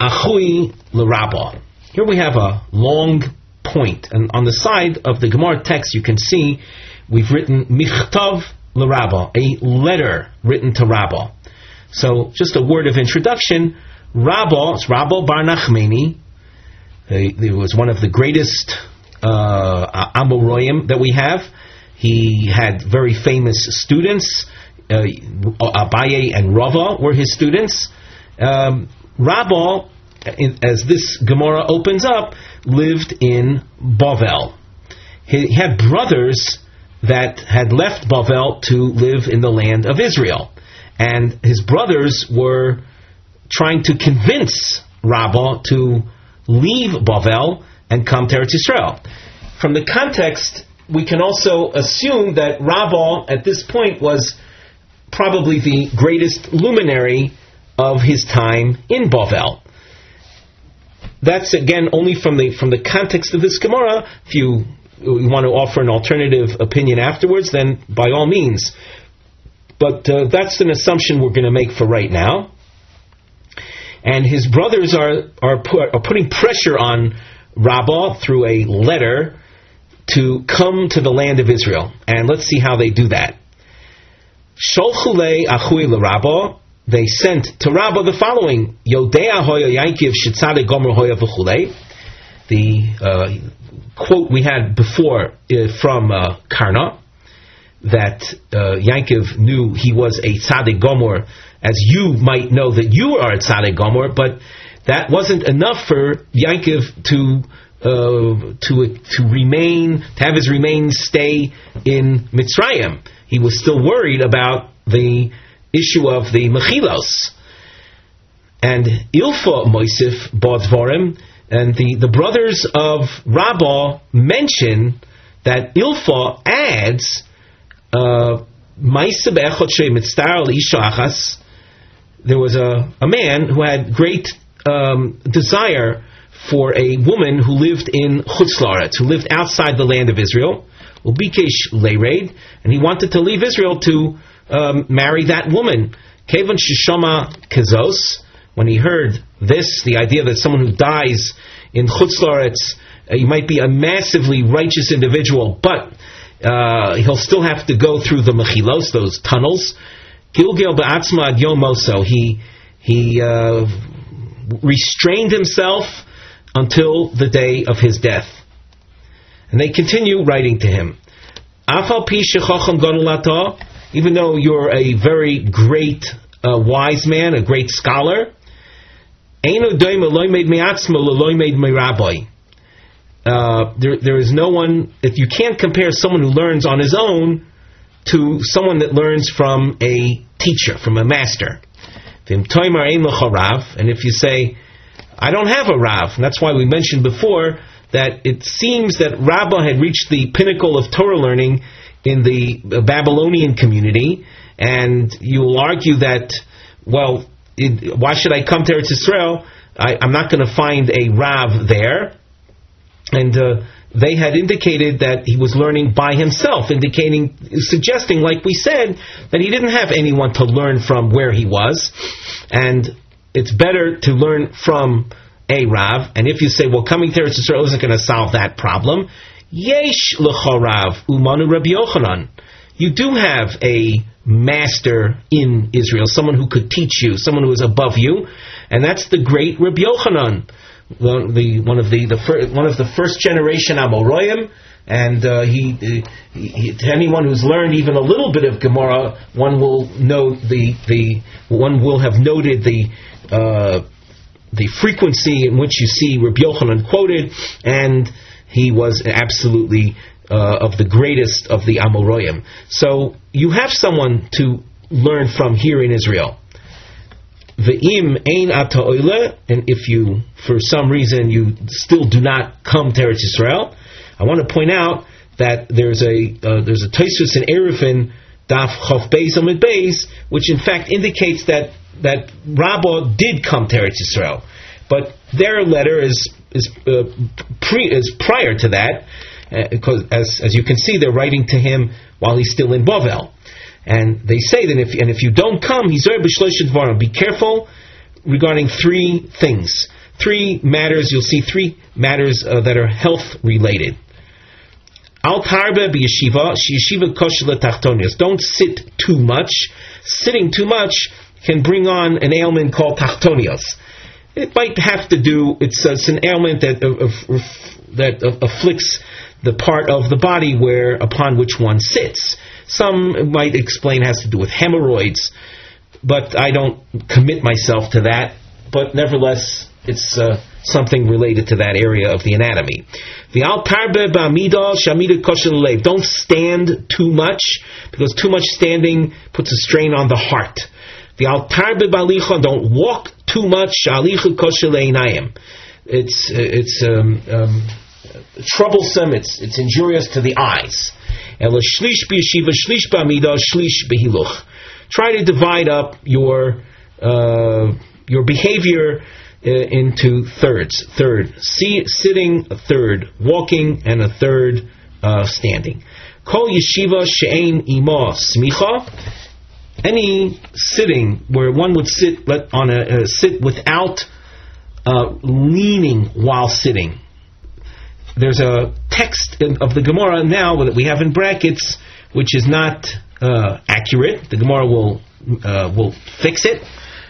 achui l'rabba. Here we have a long point, and on the side of the Gemara text you can see we've written michtav l'rabba, a letter written to Rabbah. So, just a word of introduction. Rabbo, it's Rabbo Bar Nachmani. He was one of the greatest uh, Amoroyim that we have. He had very famous students. Uh, Abaye and Rava were his students. Um, Rabbo, as this Gemara opens up, lived in Bavel. He had brothers that had left Bavel to live in the land of Israel and his brothers were trying to convince Rabbah to leave Bavel and come to Eretz Yisrael. From the context, we can also assume that Rabbah at this point was probably the greatest luminary of his time in Bavel. That's again only from the from the context of this Gemara. If you, you want to offer an alternative opinion afterwards, then by all means. But uh, that's an assumption we're going to make for right now. And his brothers are, are, are putting pressure on Rabbah through a letter to come to the land of Israel. And let's see how they do that. Sholchule achui they sent to Rabbah the following: Yodea hoya Yankiv shitzade gomer hoya v'chulei. The uh, quote we had before uh, from uh, Karna that uh, Yankiv knew he was a tzaddik gomer, as you might know that you are a tzaddik gomer, but that wasn't enough for Yankiv to uh, to to remain to have his remains stay in Mitzrayim. He was still worried about the issue of the Mechilos. And Ilfa Moisif Bodvorim, and the, the brothers of Rabbah mention that Ilfa adds there was a, a man who had great um, desire for a woman who lived in Chutzlaret, who lived outside the land of Israel, and he wanted to leave Israel to um, marry that woman. When he heard this, the idea that someone who dies in Chutzlaretz, uh, he might be a massively righteous individual, but uh, he'll still have to go through the mechilos, those tunnels. Gilgil ba'atzma yomoso. He he uh, restrained himself until the day of his death. And they continue writing to him. Afal even though you're a very great uh, wise man, a great scholar, uh, there, there is no one, if you can't compare someone who learns on his own to someone that learns from a teacher, from a master. And if you say, I don't have a Rav, and that's why we mentioned before that it seems that Rabbah had reached the pinnacle of Torah learning in the Babylonian community, and you will argue that, well, it, why should I come to Eretz Israel? I, am not going to find a Rav there. And uh, they had indicated that he was learning by himself, indicating, suggesting, like we said, that he didn't have anyone to learn from where he was. And it's better to learn from a Rav. And if you say, well, coming to Eretz Israel isn't going to solve that problem, Yesh l'chorav umanu Rabbi Yochanan. You do have a master in Israel, someone who could teach you, someone who is above you, and that's the great Rabbi Yochanan, one, the, one of the, the fir- one of the first generation Amoroyim, and uh, he, he, to anyone who's learned even a little bit of Gemara, one will know the the one will have noted the. Uh, the frequency in which you see Rabbi Yochanan quoted, and he was absolutely uh, of the greatest of the Amoroyim. So you have someone to learn from here in Israel. Ve'im ein ata and if you, for some reason, you still do not come to Eretz Israel, I want to point out that there's a uh, there's a Tosfos in Eruvin Daf Chof Beis Amid Beis, which in fact indicates that that Rabbah did come to Eretz Israel, but their letter is is uh, pre is prior to that, because uh, as as you can see, they're writing to him while he's still in Bovel, and they say that if and if you don't come, he's Be careful regarding three things, three matters. You'll see three matters uh, that are health related. Al tarbe yeshiva tachtonias. Don't sit too much. Sitting too much can bring on an ailment called tachtonias. It might have to do. It's, uh, it's an ailment that uh, that afflicts the part of the body where upon which one sits. Some might explain has to do with hemorrhoids, but I don't commit myself to that. But nevertheless, it's uh, something related to that area of the anatomy. Don't stand too much because too much standing puts a strain on the heart. Don't walk too much. It's it's um, um, troublesome. It's it's injurious to the eyes. Try to divide up your uh, your behavior uh, into thirds. Third, see, sitting, a third, walking, and a third uh, standing. Kol yeshiva she'ein ima smicha any sitting where one would sit on a, sit without uh, leaning while sitting. There's a text of the Gemara now that we have in brackets, which is not uh, accurate. The Gemara will uh, will fix it.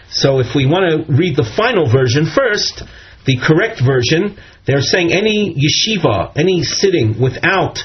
So if we want to read the final version first, the correct version, they're saying any yeshiva, any sitting without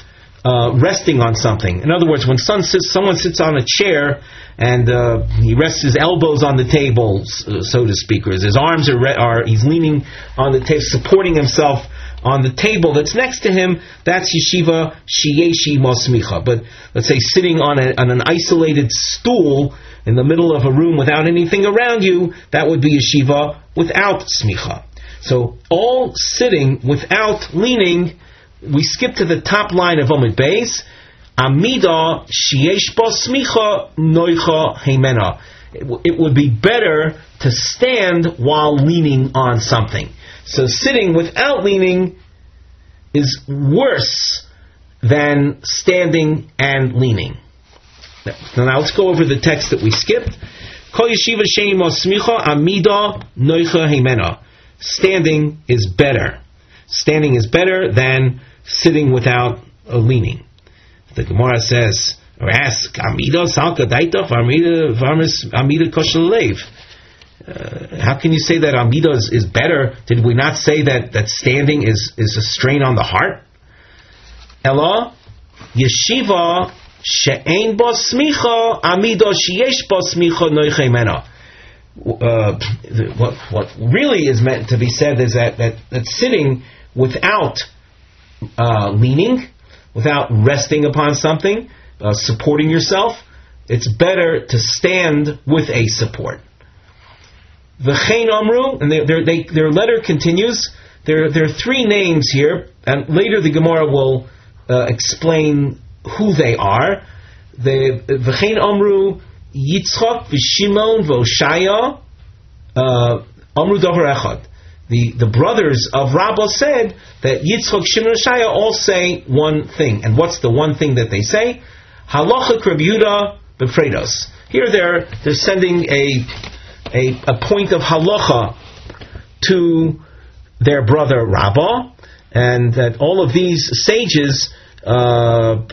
uh, resting on something. In other words, when sits, someone sits on a chair and uh, he rests his elbows on the table, so to speak, or his arms are, re- are he's leaning on the table, supporting himself on the table that's next to him, that's yeshiva shiyeshi mosmicha. But let's say sitting on, a, on an isolated stool in the middle of a room without anything around you, that would be yeshiva without smicha. So all sitting without leaning, we skip to the top line of Omid Beis. Amida sheyesh smicha noicha heimena. It would be better to stand while leaning on something. So sitting without leaning is worse than standing and leaning. So now let's go over the text that we skipped. Standing is better. Standing is better than sitting without a leaning. The Gemara says, or asks, Amida salka daita Amida Varmis Amida koshalev. Uh, how can you say that Amida is, is, better? Did we not say that, that standing is, is a strain on the heart? Ella, yeshiva she'ein bo smicha, Amida sheyesh bo smicha noiche mena. Uh, what, what really is meant to be said is that, that, that sitting without uh, leaning, without resting upon something, uh, supporting yourself, it's better to stand with a support. V'chein Amru, and they, they, their letter continues. There, there are three names here, and later the Gemara will uh, explain who they are. The V'chein Amru, Yitzchak, V'Shimon, V'Oshaya, uh, Amru Davar Echad. The, the brothers of Rabbah said that Yitzchak, Shimon, and Shaya all say one thing. And what's the one thing that they say? Halacha Krab Yehuda Befredos. Here they're, they're sending a a, a point of halacha to their brother Rabbah, and that all of these sages, uh,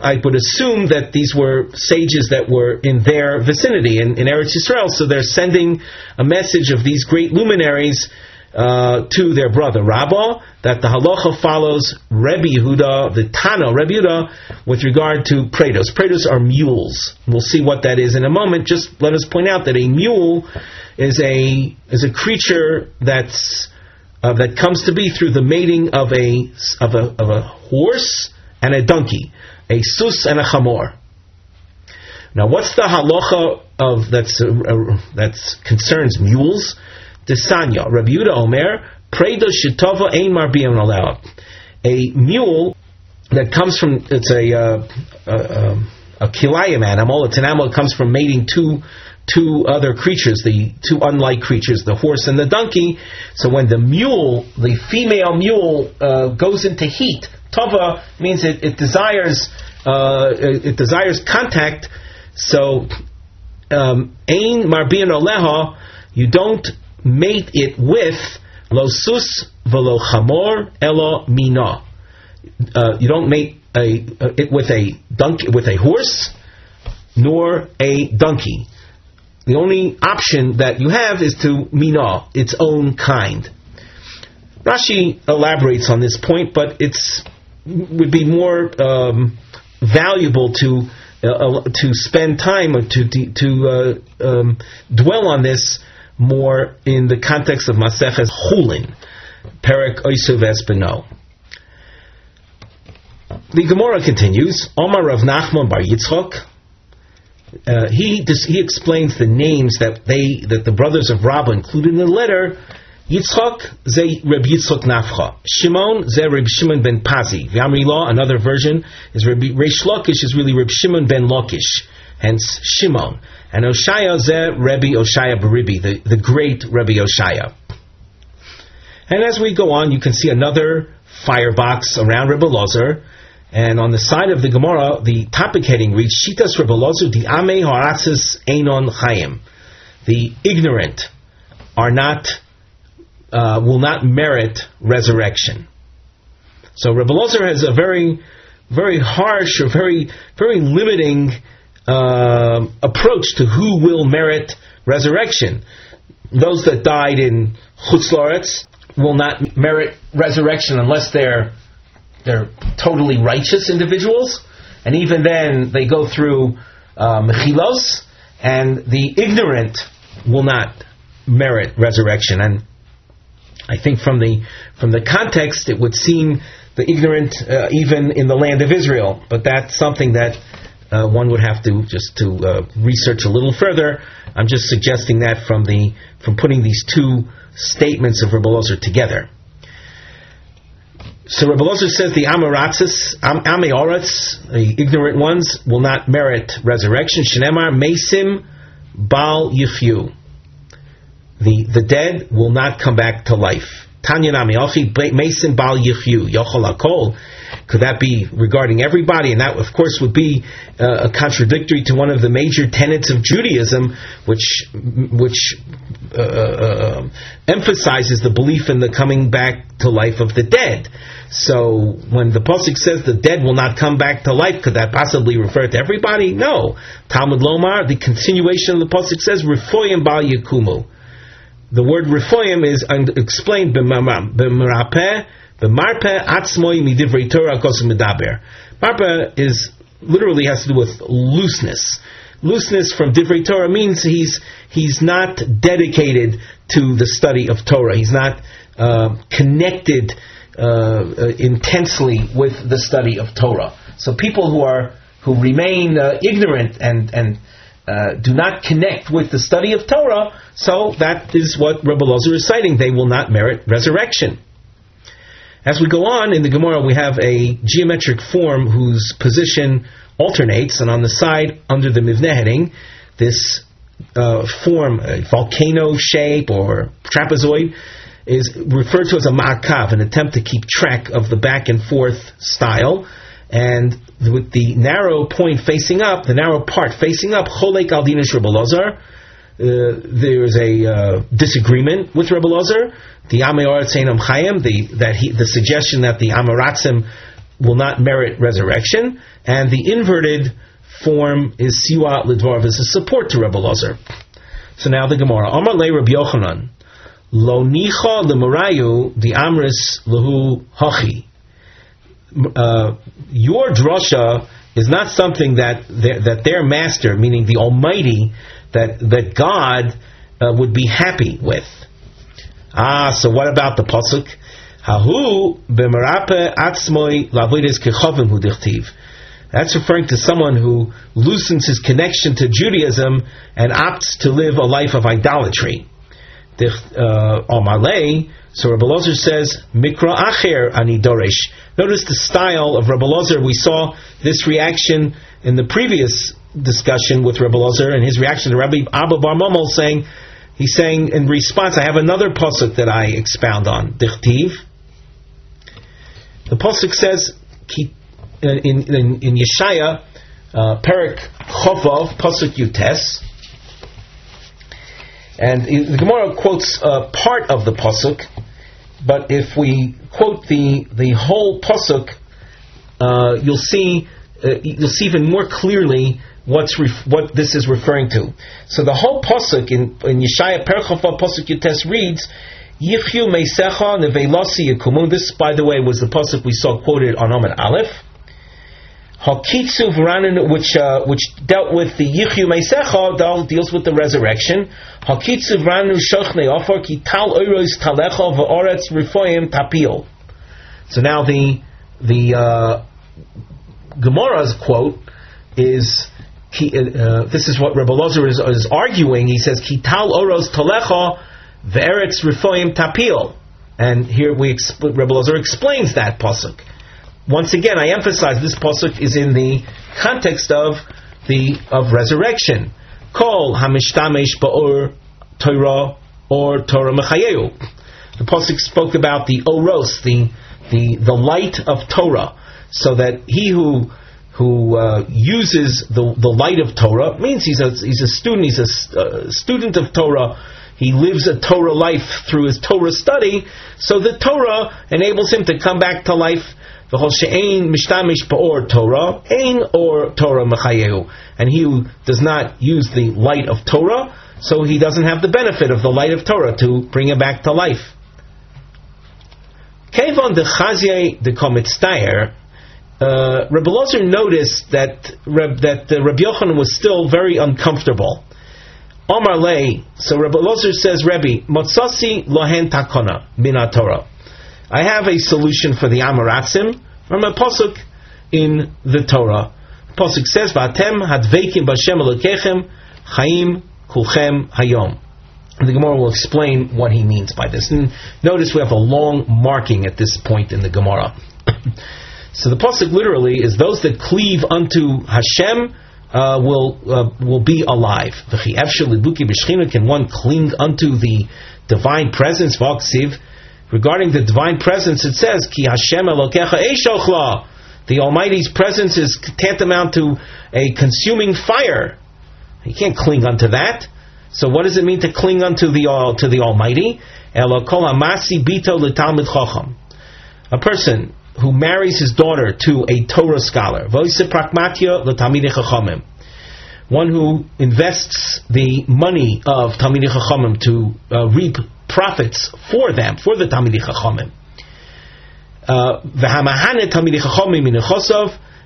I would assume that these were sages that were in their vicinity in, in Eretz Yisrael, so they're sending a message of these great luminaries uh, to their brother Rabbah that the halacha follows Rebbe Yehuda, the Tana Rebbe Yehuda, with regard to prados. Prados are mules. We'll see what that is in a moment. Just let us point out that a mule is a is a creature that's uh, that comes to be through the mating of a of a of a horse and a donkey, a sus and a chamor. Now, what's the halacha of that's uh, uh, that's concerns mules? Desanya, Rabbi Yehuda Omer, Preda Shitova Ein Marbiam Alea. A mule that comes from, it's a, uh, a, a kilayim animal, it's an animal that comes from mating two two other creatures, the two unlike creatures, the horse and the donkey. So when the mule, the female mule, uh, goes into heat, tova means it, it desires uh, it desires contact. So um, ein marbian oleha, you don't mate it with lo sus velo elo mina. Uh, you don't mate a, uh, it with a donkey with a horse nor a donkey. The only option that you have is to mina, its own kind. Rashi elaborates on this point, but it's would be more um, valuable to uh, uh to spend time or to to uh, um, dwell on this more in the context of Maseches Chulin, Perek Oisuv Espino. The Gemara continues. Omar Rav Nachman Bar Yitzchok. Uh, he he explains the names that they that the brothers of Rabbah included in the letter. Yitzchok ze Reb Yitzchok Nafcha. Shimon ze Reb Shimon ben Pazi. V'amri another version is Reb Reish Lakish is really Reb Shimon ben Lakish, hence Shimon. And Oshaya Zeh Rebbe Oshaya Baribi, the, the great Rebbe Oshaya. And as we go on, you can see another firebox around Rebbe Lozer. And on the side of the Gemara, the topic heading reads Shitas Rebbe Lozer Di Ame Haratzis Einon Chaim. The ignorant are not, uh, will not merit resurrection. So Rebbe Lozer has a very very harsh or very very limiting uh, approach to who will merit resurrection. Those that died in Chutzlaretz will not merit resurrection unless they're they're totally righteous individuals, and even then they go through uh, mechilos, and the ignorant will not merit resurrection. And I think from the from the context, it would seem the ignorant uh, even in the land of Israel, but that's something that uh, one would have to just to uh, research a little further. I'm just suggesting that from the from putting these two statements of Rebbe Lozer together. So Rebbe Lozer says the Amoratzis, Am, Ameoratz, the ignorant ones, will not merit resurrection. Shenemar Mesim Bal Yifyu. The, the dead will not come back to life. Tanya Nami Mesim Bal Yifyu. Yochol. Could that be regarding everybody? And that, of course, would be uh, a contradictory to one of the major tenets of Judaism, which which uh, uh, emphasizes the belief in the coming back to life of the dead. So when the pasuk says the dead will not come back to life, could that possibly refer to everybody? No. Talmud Lomar, the continuation of the pasuk says Rifoyim Bal Yakumu. The word Rifoyim is explained b'merapeh the marpe atzmoi midivrei Torah kosim medaber. Marpe is literally has to do with looseness. Looseness from divrei Torah means he's he's not dedicated to the study of Torah. He's not uh, connected uh, uh, intensely with the study of Torah. So people who are who remain uh, ignorant and and uh, do not connect with the study of Torah, so that is what Rebbe Lozer is citing. They will not merit resurrection. As we go on in the Gemara, we have a geometric form whose position alternates, and on the side under the Mivne heading, this uh, form, a volcano shape or trapezoid, is referred to as a ma'akav, an attempt to keep track of the back and forth style. And with the narrow point facing up, the narrow part facing up, Cholek Aldinish Rebelazar, uh, there's a uh, disagreement with Rebbe Lozer. The Ameoratzeinam Chaim, the that he, the suggestion that the Amoratzim will not merit resurrection, and the inverted form is Siwa Lidvarv as a support to Rebbe Lozer. So now the Gemara. Amar le Rabbi Yochanan. Lo nicha lemurayu the amris lahu hachi. Uh, your drasha is not something that that their master, meaning the Almighty, that that God uh, would be happy with. Ah, so what about the pasuk? Hahu b'merape atzmoi lavodes kechavim hu. That's referring to someone who loosens his connection to Judaism and opts to live a life of idolatry. Uh, Amalei, so Rabbi Lozer says, Mikra acher ani dorish. Notice the style of Rabbi Lozer. We saw this reaction in the previous discussion with Rabbi Lozer and his reaction to Rabbi Abba Bar Momol saying, he's saying in response, I have another pasuk that I expound on. Dichtiv. The pasuk says in in, in Yeshaya, uh, Perik Chovov pasuk Yutes. And the Gemara quotes uh, part of the pasuk, but if we quote the the whole pasuk, uh, you'll see uh, you'll see even more clearly what's ref- what this is referring to. So the whole pasuk in, in Yeshaya Perchafa pasuk Yutes reads. Yichyu Meisecha Nevelosi Yikumun. This, by the way, was the pasuk we saw quoted on Amid Aleph. Hakitsu Varanin, which uh, which dealt with the Yichyu Meisecha, deals with the resurrection. Hakitsu Varanin Shochne Ofar Ki Tal Oiros Talecha Va'oretz Rifoyim Tapil. So now the the uh, Gemara's quote is he, uh, this is what Rebbe Lozer is, is, arguing. He says, "Kital oros talecha ve'eretz rifoim tapil," and here we exp- Rebbe Lozer explains that pasuk. Once again, I emphasize this pasuk is in the context of the of resurrection. Kol hamishtamesh ba'or Torah or Torah mechayeu. The pasuk spoke about the oros, the the the light of Torah, so that he who who uh, uses the, the light of Torah means he's a, he's a student, he's a uh, student of Torah. He lives a Torah life through his Torah study, so the Torah enables him to come back to life. Torah, ein or Torah. And he who does not use the light of Torah, so he doesn't have the benefit of the light of Torah to bring him back to life. Kevon de Chazye de uh, Rebbe Lozer noticed that Reb, that uh, Rabbi Yochanan was still very uncomfortable. Omar Lay, so Rebbe Lozer says, Rebbe, Motsasi lohen takona min Torah. I have a solution for the Amoratzim from a posuk in the Torah. Pasuk says, "Va'atem hadveikim b'Hashem Elokechem chaim kulchem hayom." The Gemara will explain what he means by this. And notice we have a long marking at this point in the Gemara. So the pasuk literally is those that cleave unto Hashem uh, will uh, will be alive. Can one cling unto the divine presence? Regarding the divine presence, it says, "Ki Hashem Elokecha Eishochla." The Almighty's presence is tantamount to a consuming fire. You can't cling unto that. So what does it mean to cling unto the uh, to the Almighty? A person who marries his daughter to a Torah scholar, one who invests the money of Talmidei Chachamim to uh, reap profits for them, for the Talmidei Chachamim. Uh,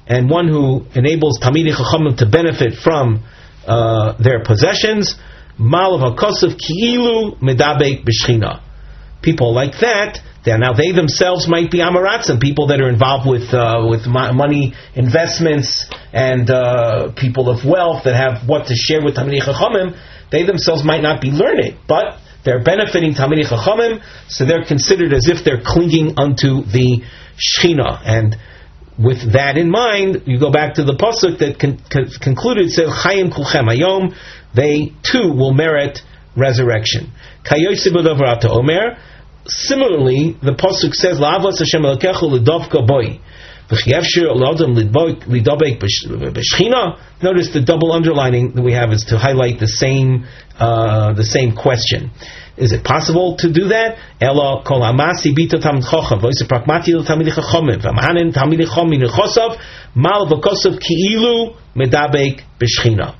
and one who enables Talmidei Chachamim to benefit from uh, their possessions. Mal ki'ilu medabek b'shchina. People like that, now they themselves might be Amaratzim, people that are involved with uh, with money investments and uh, people of wealth that have what to share with Talmidei Chachamim. They themselves might not be learned, but they're benefiting Talmidei Chachamim, so they're considered as if they're clinging unto the Shechina. And with that in mind, you go back to the pasuk that con- con- concluded said Chayim Kulchem Ayom. They too will merit resurrection. Omer. Similarly, the pasuk says La'avos Hashem Elokechu L'dovka Boi. Notice the double underlining that we have is to highlight the same uh, the same question. Is it possible to do that? Ela kol amasi bito tamid chochav voice pragmati tamid chachomim v'amahanin tamid chomin nechosav mal v'kosav ki'ilu medabek b'shchina.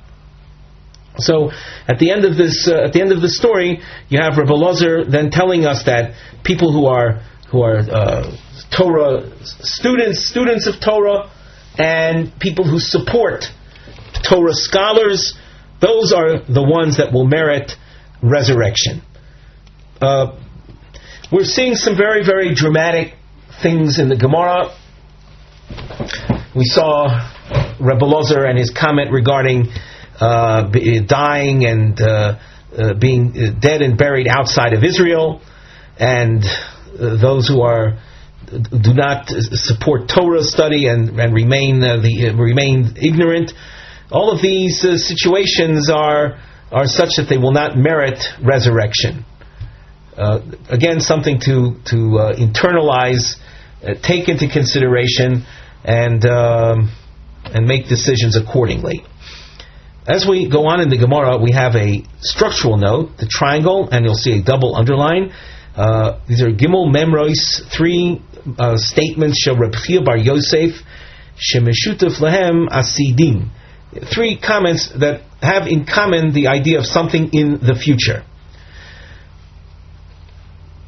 So at the end of this, uh, at the end of the story, you have Rabbi Lozer then telling us that people who are who are uh, Torah students, students of Torah, and people who support Torah scholars, those are the ones that will merit resurrection. Uh, we're seeing some very, very dramatic things in the Gemara. We saw Rabbi Lozer and his comment regarding uh, dying and uh, uh being uh, dead and buried outside of Israel, and uh, those who are do not support Torah study and, and remain the remain ignorant. All of these situations are are such that they will not merit resurrection. Uh, again, something to to uh, internalize, uh, take into consideration, and um, and make decisions accordingly. As we go on in the Gemara, we have a structural note, the triangle, and you'll see a double underline. Uh, these are Gimel Memrois, three uh, statements, Shel Reb Bar Yosef, Shemeshutef Lehem Asidim. Three comments that have in common the idea of something in the future.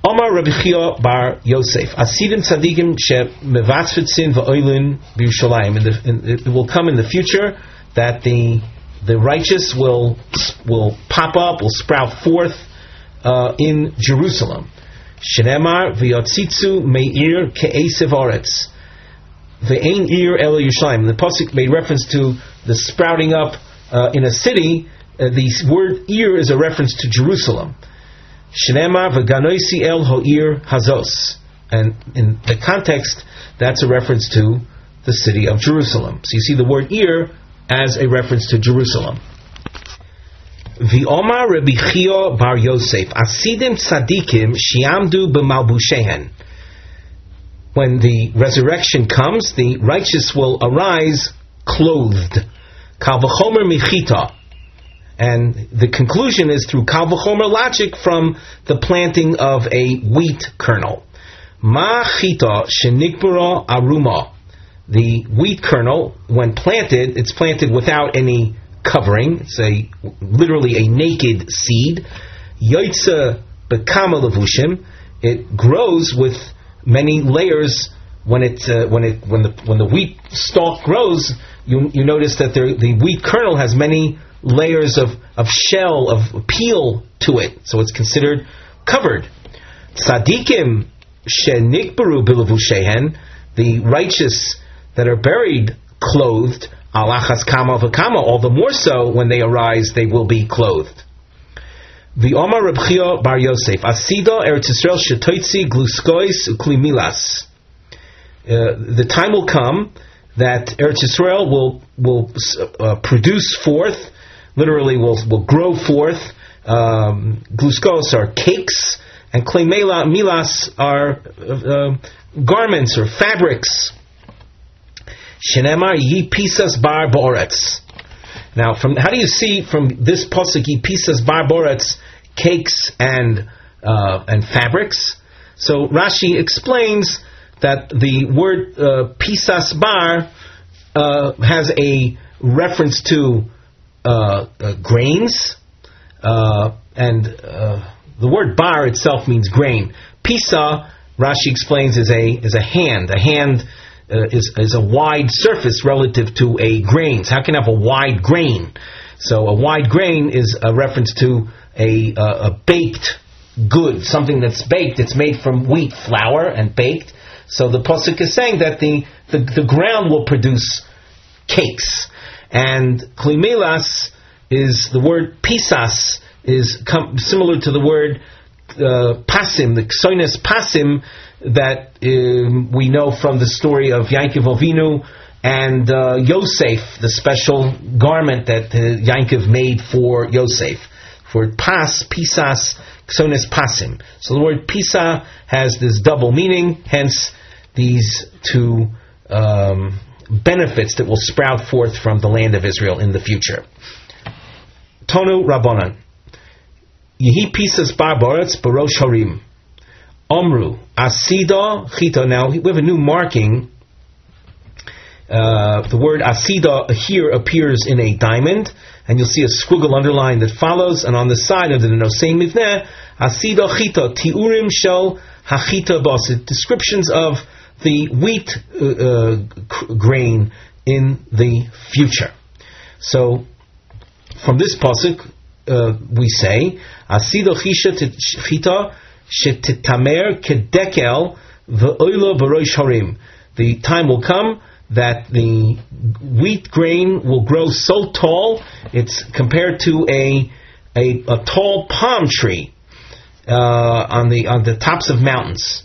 Omar Rabbi Bar Yosef, Asidim Tzadikim She Mevatzvitzin Va'oilin B'Yushalayim. It will come in the future that the the righteous will will pop up, will sprout forth uh, in Jerusalem. Shenemar v'yotzitzu meir ke'esev aretz. Ve'ein ir el Yerushalayim. The pasuk made reference to the sprouting up uh, in a city. Uh, the word ir is a reference to Jerusalem. Shnema v'ganoisi el ho'ir hazos. And in the context, that's a reference to the city of Jerusalem. So you see the word ir as a reference to Jerusalem. The Omar Rabbi Chia Bar Yosef Asidim Tzadikim Shiamdu b'malbushehen. When the resurrection comes, the righteous will arise clothed. Kalvachomer michita and the conclusion is through Kalvachomer logic from the planting of a wheat kernel. Ma chita shenikbara aruma. The wheat kernel, when planted, it's planted without any covering. It's a literally a naked seed. Yoitza bekama levushim. It grows with many layers. When it uh, when it when the when the wheat stalk grows, you you notice that there, the wheat kernel has many layers of, of shell of peel to it, so it's considered covered. Tzadikim shenikbaru bilavushen, the righteous that are buried clothed, alachas kama v'kama, all the more so when they arise, they will be clothed. The Omar Rebchio Bar Yosef, Asida Eretz Yisrael Shetoitzi Gluskois Klimilas. Uh, the time will come that Eretz Yisrael will will uh, produce forth, literally will will grow forth. Um, gluskos are cakes, and klemela milas are uh, garments or fabrics. Shenemar yi pisas bar boretz. Now, from how do you see from this pasuk yi pisas bar boretz cakes and uh, and fabrics? So Rashi explains that the word uh, pisas bar uh, has a reference to uh, uh grains, uh, and the word bar itself means grain. Pisa, Rashi explains, is a is a hand. A hand is is a wide surface relative to a grain. So how can you have a wide grain? So a wide grain is a reference to a, a baked good, something that's baked. It's made from wheat flour and baked. So the pasuk is saying that the, the, the ground will produce cakes, and klimilas is the word pisas is com- similar to the word uh, pasim, the ksoines pasim that um, we know from the story of Yankov Avinu and uh, Yosef, the special garment that uh, made for Yosef. For pas, pisas, ksones pasim. So the word pisa has this double meaning, hence these two um, benefits that will sprout forth from the land of Israel in the future. Tonu Rabbanan. Yehi pisas barbaretz barosh harim. Omru asida chita. Now we have a new marking. Uh, the word asida here appears in a diamond, and you'll see a squiggle underline that follows, and on the side of the nosei mivneh, asida chita tiurim shel hachita bas. Descriptions of the wheat uh, uh, grain in the future. So, from this pasuk, uh, we say, "Asido chita shetitamer kedekel barosh harim." The time will come that the wheat grain will grow so tall it's compared to a a, a tall palm tree uh, on the on the tops of mountains.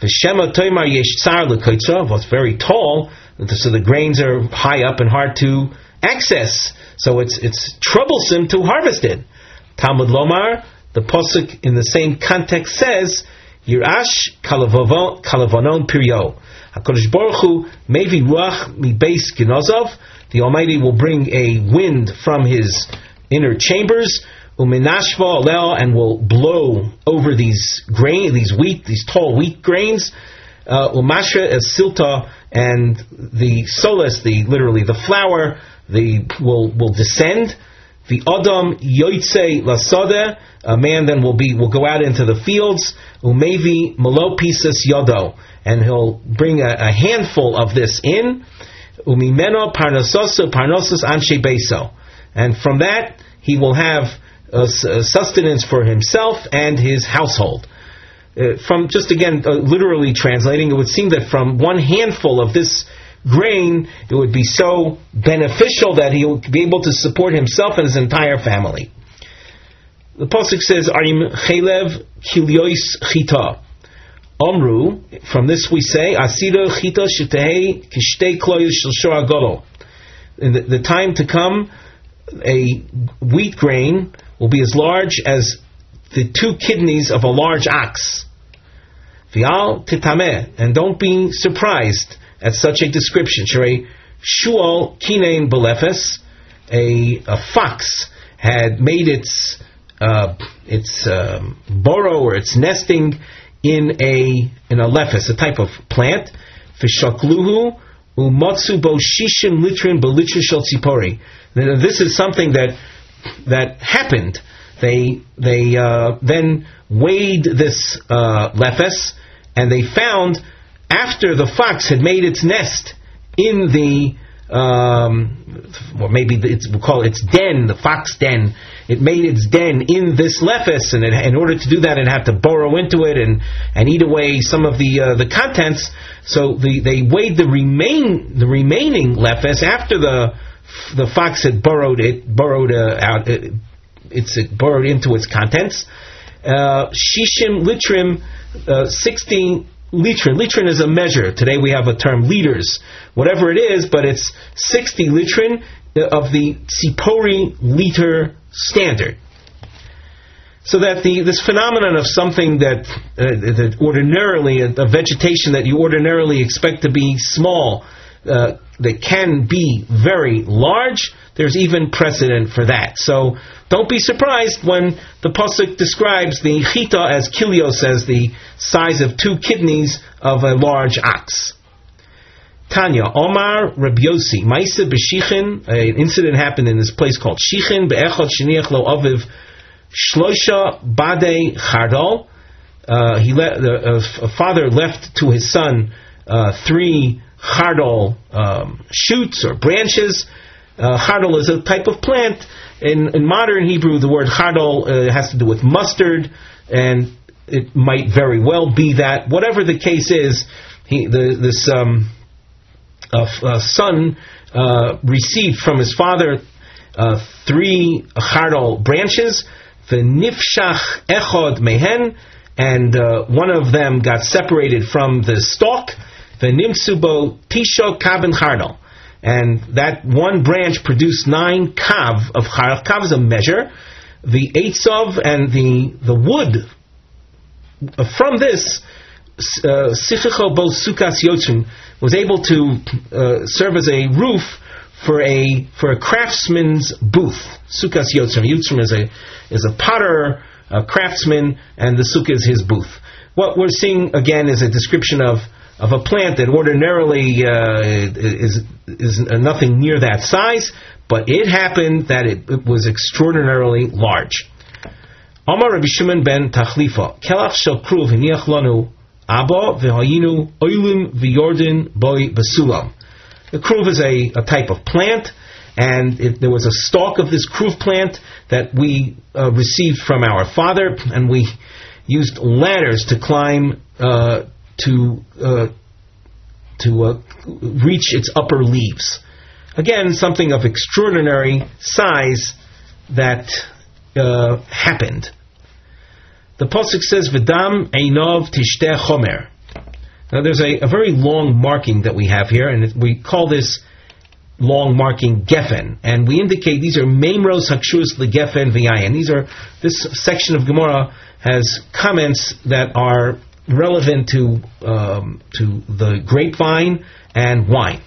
The Shema Toimar Yesh Tsar was very tall, so the grains are high up and hard to access. So it's it's troublesome to harvest it. Talmud Lomar, the pasuk in the same context says, Yirash kalavonon piryo. Hakadosh Baruch Hu mevi ruach mi beis genozov. The Almighty will bring a wind from His inner chambers uminashva alel, and will blow over these grain, these wheat, these tall wheat grains. Uh, Umashra as silta, and the solas, the literally the flour, the will will descend. The Adam Yoitse Lasada, a man then will be will go out into the fields, Umevi Melopisas Yodo, and he'll bring a, a handful of this in, Umimeno Parnasosu Parnosus Anshe Beso. And from that he will have sustenance for himself and his household. Uh, from just again uh, literally translating, it would seem that from one handful of this grain, it would be so beneficial that he would be able to support himself and his entire family. The pasuk says, "Arim chelev kilyois chita." Omru. From this we say, "Asira chita shetei kishtei kloyos shel In the, the time to come, a wheat grain will be as large as the two kidneys of a large ox. Vial titameh, and don't be surprised at such a description. Sherei shual kinein belefes, a, a fox had made its uh, its um, burrow or its nesting in a in a lefes, a type of plant. Fishakluhu umotsu bo shishim litrin belitrin shel tzipori. This is something that that happened. They they uh, then weighed this uh, and they found after the fox had made its nest in the um, or maybe it's, we'll call it its den, the fox den. It made its den in this lefes, and it, in order to do that, it had to burrow into it and, and eat away some of the uh, the contents. So the, they weighed the remain the remaining lefes after the the fox had burrowed it burrowed uh, out it, it's it burrowed into its contents. Uh, shishim litrim, uh, sixteen litrin. Litrin is a measure. Today we have a term liters. Whatever it is, but it's 60 litrin of the Tzipori liter standard. So that the, this phenomenon of something that, uh, that ordinarily, a, a, vegetation that you ordinarily expect to be small, uh, that can be very large, there's even precedent for that. So don't be surprised when the pasuk describes the chita as kilios as the size of two kidneys of a large ox. Tanya, Omar Rabbi Yossi, Maisa b'Shichin, an incident happened in this place called Shichin, be'echot sheniach lo aviv, shlosha bade chardal. Uh, he le- a father left to his son uh, three chardal um, shoots or branches. Uh, is a type of plant. In, in modern Hebrew, the word chardal uh, has to do with mustard, and it might very well be that. Whatever the case is, he, the, this um, son uh, received from his father uh, three chardal branches, the nifshach echod mehen, and uh, one of them got separated from the stalk, the nimsubo tisho kabin chardal and that one branch produced nine kav of charach. Kav is a measure. The eitzov and the the wood from this sichicho bo sukas yotzim was able to uh, serve as a roof for a for a craftsman's booth. Sukas yotzim. Yotzim is a is a potter, a craftsman, and the sukkah is his booth. What we're seeing again is a description of of a plant that ordinarily uh, is is nothing near that size, but it happened that it, it was extraordinarily large. Amar Rabbi Shimon ben Tachlifa, Kelach shel kruv lanu abba v'hayinu oilim v'yordin boy basulam. The kruv is a, a type of plant, and it, there was a stalk of this kruv plant that we uh, received from our father, and we used ladders to climb uh, to uh, to uh, reach its upper leaves. Again, something of extraordinary size that uh, happened. The pasuk says, "V'dam einov tishteh chomer." Now, there's a, a, very long marking that we have here, and we call this long marking geffen, and we indicate these are memros hakshus legeffen v'yayin. These are this section of Gemara has comments that are relevant to um, to the grapevine and wine.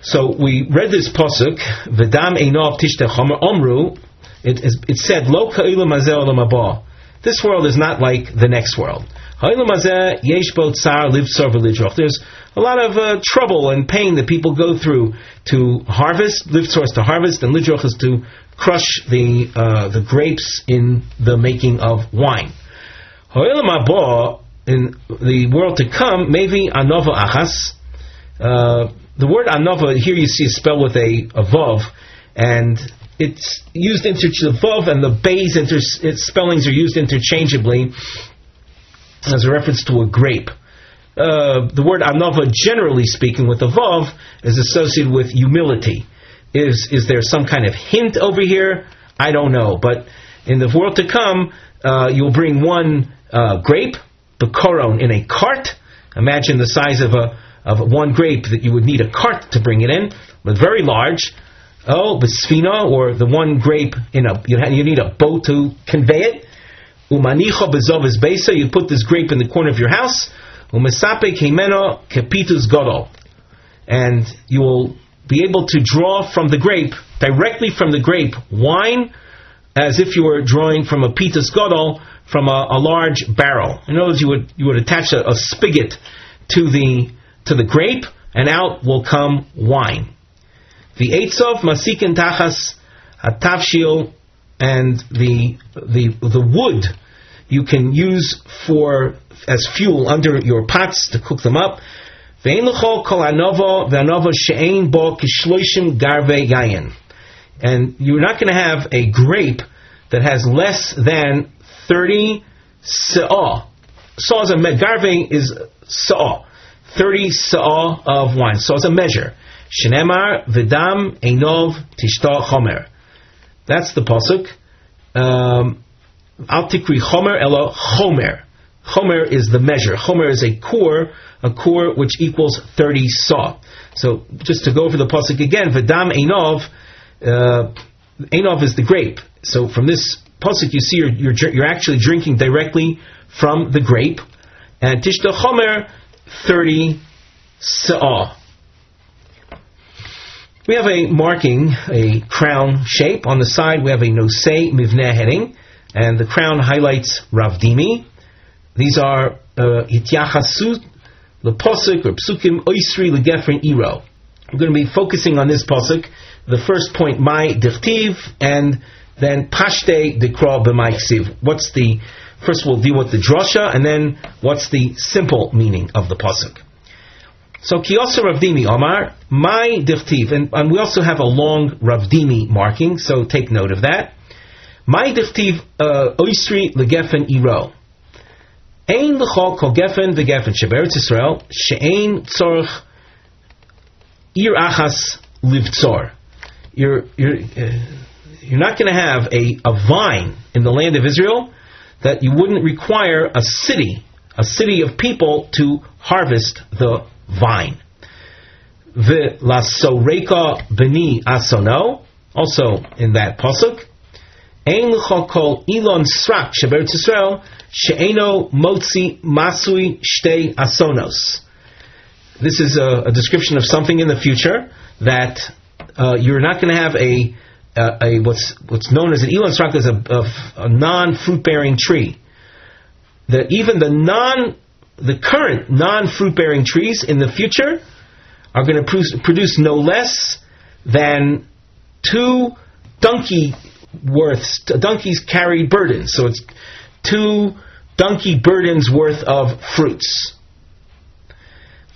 So we read this pasuk, "V'dam einov tishtechomer omru." It, it said, "Lo This world is not like the next world. There's a lot of uh, trouble and pain that people go through to harvest. Livtzor to harvest, and lidroch is to crush the uh, the grapes in the making of wine. In the world to come, maybe anova achas. Uh, the word anova here you see is spelled with a, a vav, and it's used inter the vav and the bays inter, its spellings are used interchangeably as a reference to a grape. Uh, the word anova, generally speaking, with a is associated with humility. Is is there some kind of hint over here? I don't know, but in the world to come, uh, you'll bring one uh, grape, bekoron, in a cart. Imagine the size of a of one grape that you would need a cart to bring it in, but very large. Oh, besfina, or the one grape in a you, you need a boat to convey it. Umanicha bezovis besa, you put this grape in the corner of your house. Umesape kemeno kepitus godol, and you will be able to draw from the grape directly from the grape wine as if you were drawing from a pitas gadol from a, a, large barrel. In other words, you would you would attach a, a spigot to the to the grape, and out will come wine. The eitzov masikin tachas atavshil, and the the the wood you can use for as fuel under your pots to cook them up. And you're not going to have a grape that has less than 30 sa'ah. Saw is a garve is sa'ah. 30 sa'ah of wine. So it's a measure. Shenemar vidam enov tishta chomer. That's the pasuk. Um, Al tikri chomer elo chomer. Chomer is the measure. Chomer is a core, a core which equals 30 saw. So just to go over the pasuk again, Vidam Einov, uh, Einov is the grape. So from this pasuk, you see you're, you're, you're, actually drinking directly from the grape. And Tishta Chomer, 30 saw. We have a marking, a crown shape. On the side, we have a nosei mivneh heading, and the crown highlights Ravdimi. These are Hityachasut, uh, the Posuk, or Psukim, Oisri, Legefrin, Iro. I'm going to be focusing on this Posuk. The first point, my Dichtiv, and then Pashte Dekra B'mai What's the, first we'll deal with the drasha, and then what's the simple meaning of the pasuk. So Kiyasa Ravdimi Omar, my Dichtiv, and, and we also have a long Ravdimi marking, so take note of that. My Dichtiv uh, Oisri Legefen Iro. Ein l'chol kol gefen v'gefen sheberetz Yisrael she'ein tzorch ir achas livtzor. You're you're uh, you're not going to have a, a vine in the land of Israel that you wouldn't require a city, a city of people to harvest the vine. The la soreka beni asono, also in that pasuk. Ein kol ilon srak sheberetz Yisrael she'eno motzi masui shtei asonos. This is a, a, description of something in the future that uh, you're not going to have a, a, a, what's what's known as an elon srak is a, a non fruit bearing tree. That even the non the current non fruit bearing trees in the future are going to produce, produce no less than two donkey worths. Donkeys carry burdens, so it's two donkey burdens worth of fruits.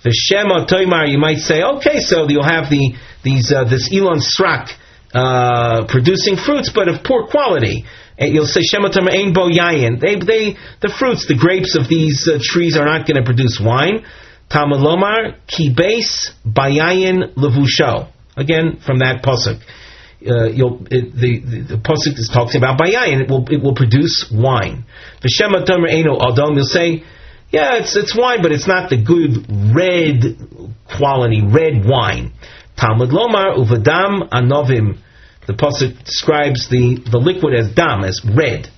The Shema Toimar, you might say, okay, so you'll have the these uh, this Elon Srak uh, producing fruits, but of poor quality. You'll say Shema Toimar Ein Bo Yayin. They, they, the fruits, the grapes of these uh, trees are not going to produce wine. Tamalomar Lomar Ki Base Bayayin Levusho. Again, from that pasuk uh, it, the, the, the pasuk is talking about bayayin. It will it will produce wine. The Shema Tomer Eno Adam. You'll say, yeah, it's it's wine, but it's not the good red quality red wine. Talmud Lomar Uvadam Anovim. The pasuk describes the, the liquid as dam, as red.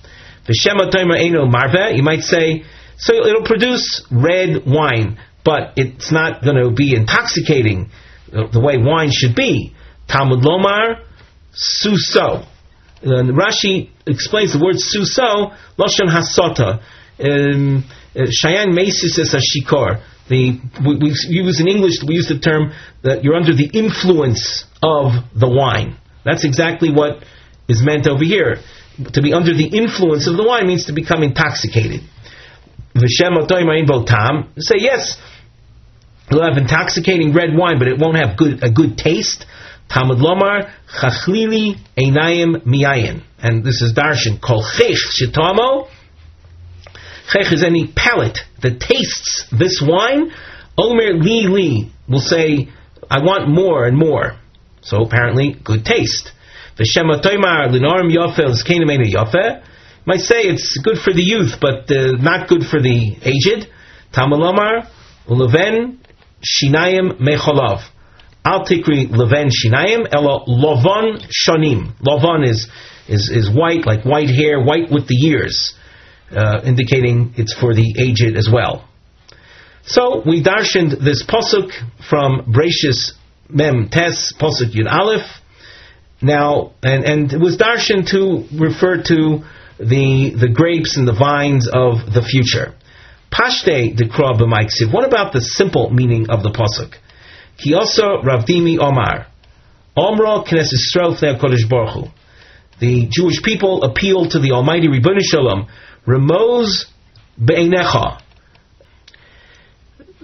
The Shema Tomer Eno Marve. You might say, so it'll produce red wine, but it's not going to be intoxicating the way wine should be. Talmud Lomar suso. And Rashi explains the word suso, lashon hasota. Um, uh, Shayan mesis is a shikar. The, we, we, use in English, we use the term that you're under the influence of the wine. That's exactly what is meant over here. To be under the influence of the wine means to become intoxicated. Say yes, you'll have intoxicating red wine, but it won't have good a good taste. Tamud Lomar, Chachlili Einayim Miyayin. And this is Darshan, Kol Chech Shitamo. Chech is any palate that tastes this wine. Omer Li Li will say, I want more and more. So apparently, good taste. V'shema Toimar Linorim Yofel Zkenemenu Yofe. Might say it's good for the youth, but uh, not good for the aged. Talmud Lomar, Uleven Shinayim Mecholav. Al tikri leven shinayim elo lovon shonim. Lovon is, is, is white, like white hair, white with the years, uh, indicating it's for the aged as well. So we darshaned this posuk from Brachus Mem Tes, posuk Yud Aleph, Now, and, and it was darshan to refer to the the grapes and the vines of the future. Pashte dekra b'maiksiv. What about the simple meaning of the pasuk? Ki also Ravdimi Omar. Omra Knesset Yisrael Kodesh Baruch The Jewish people appeal to the Almighty Ribbon Shalom. Remoz be'enecha.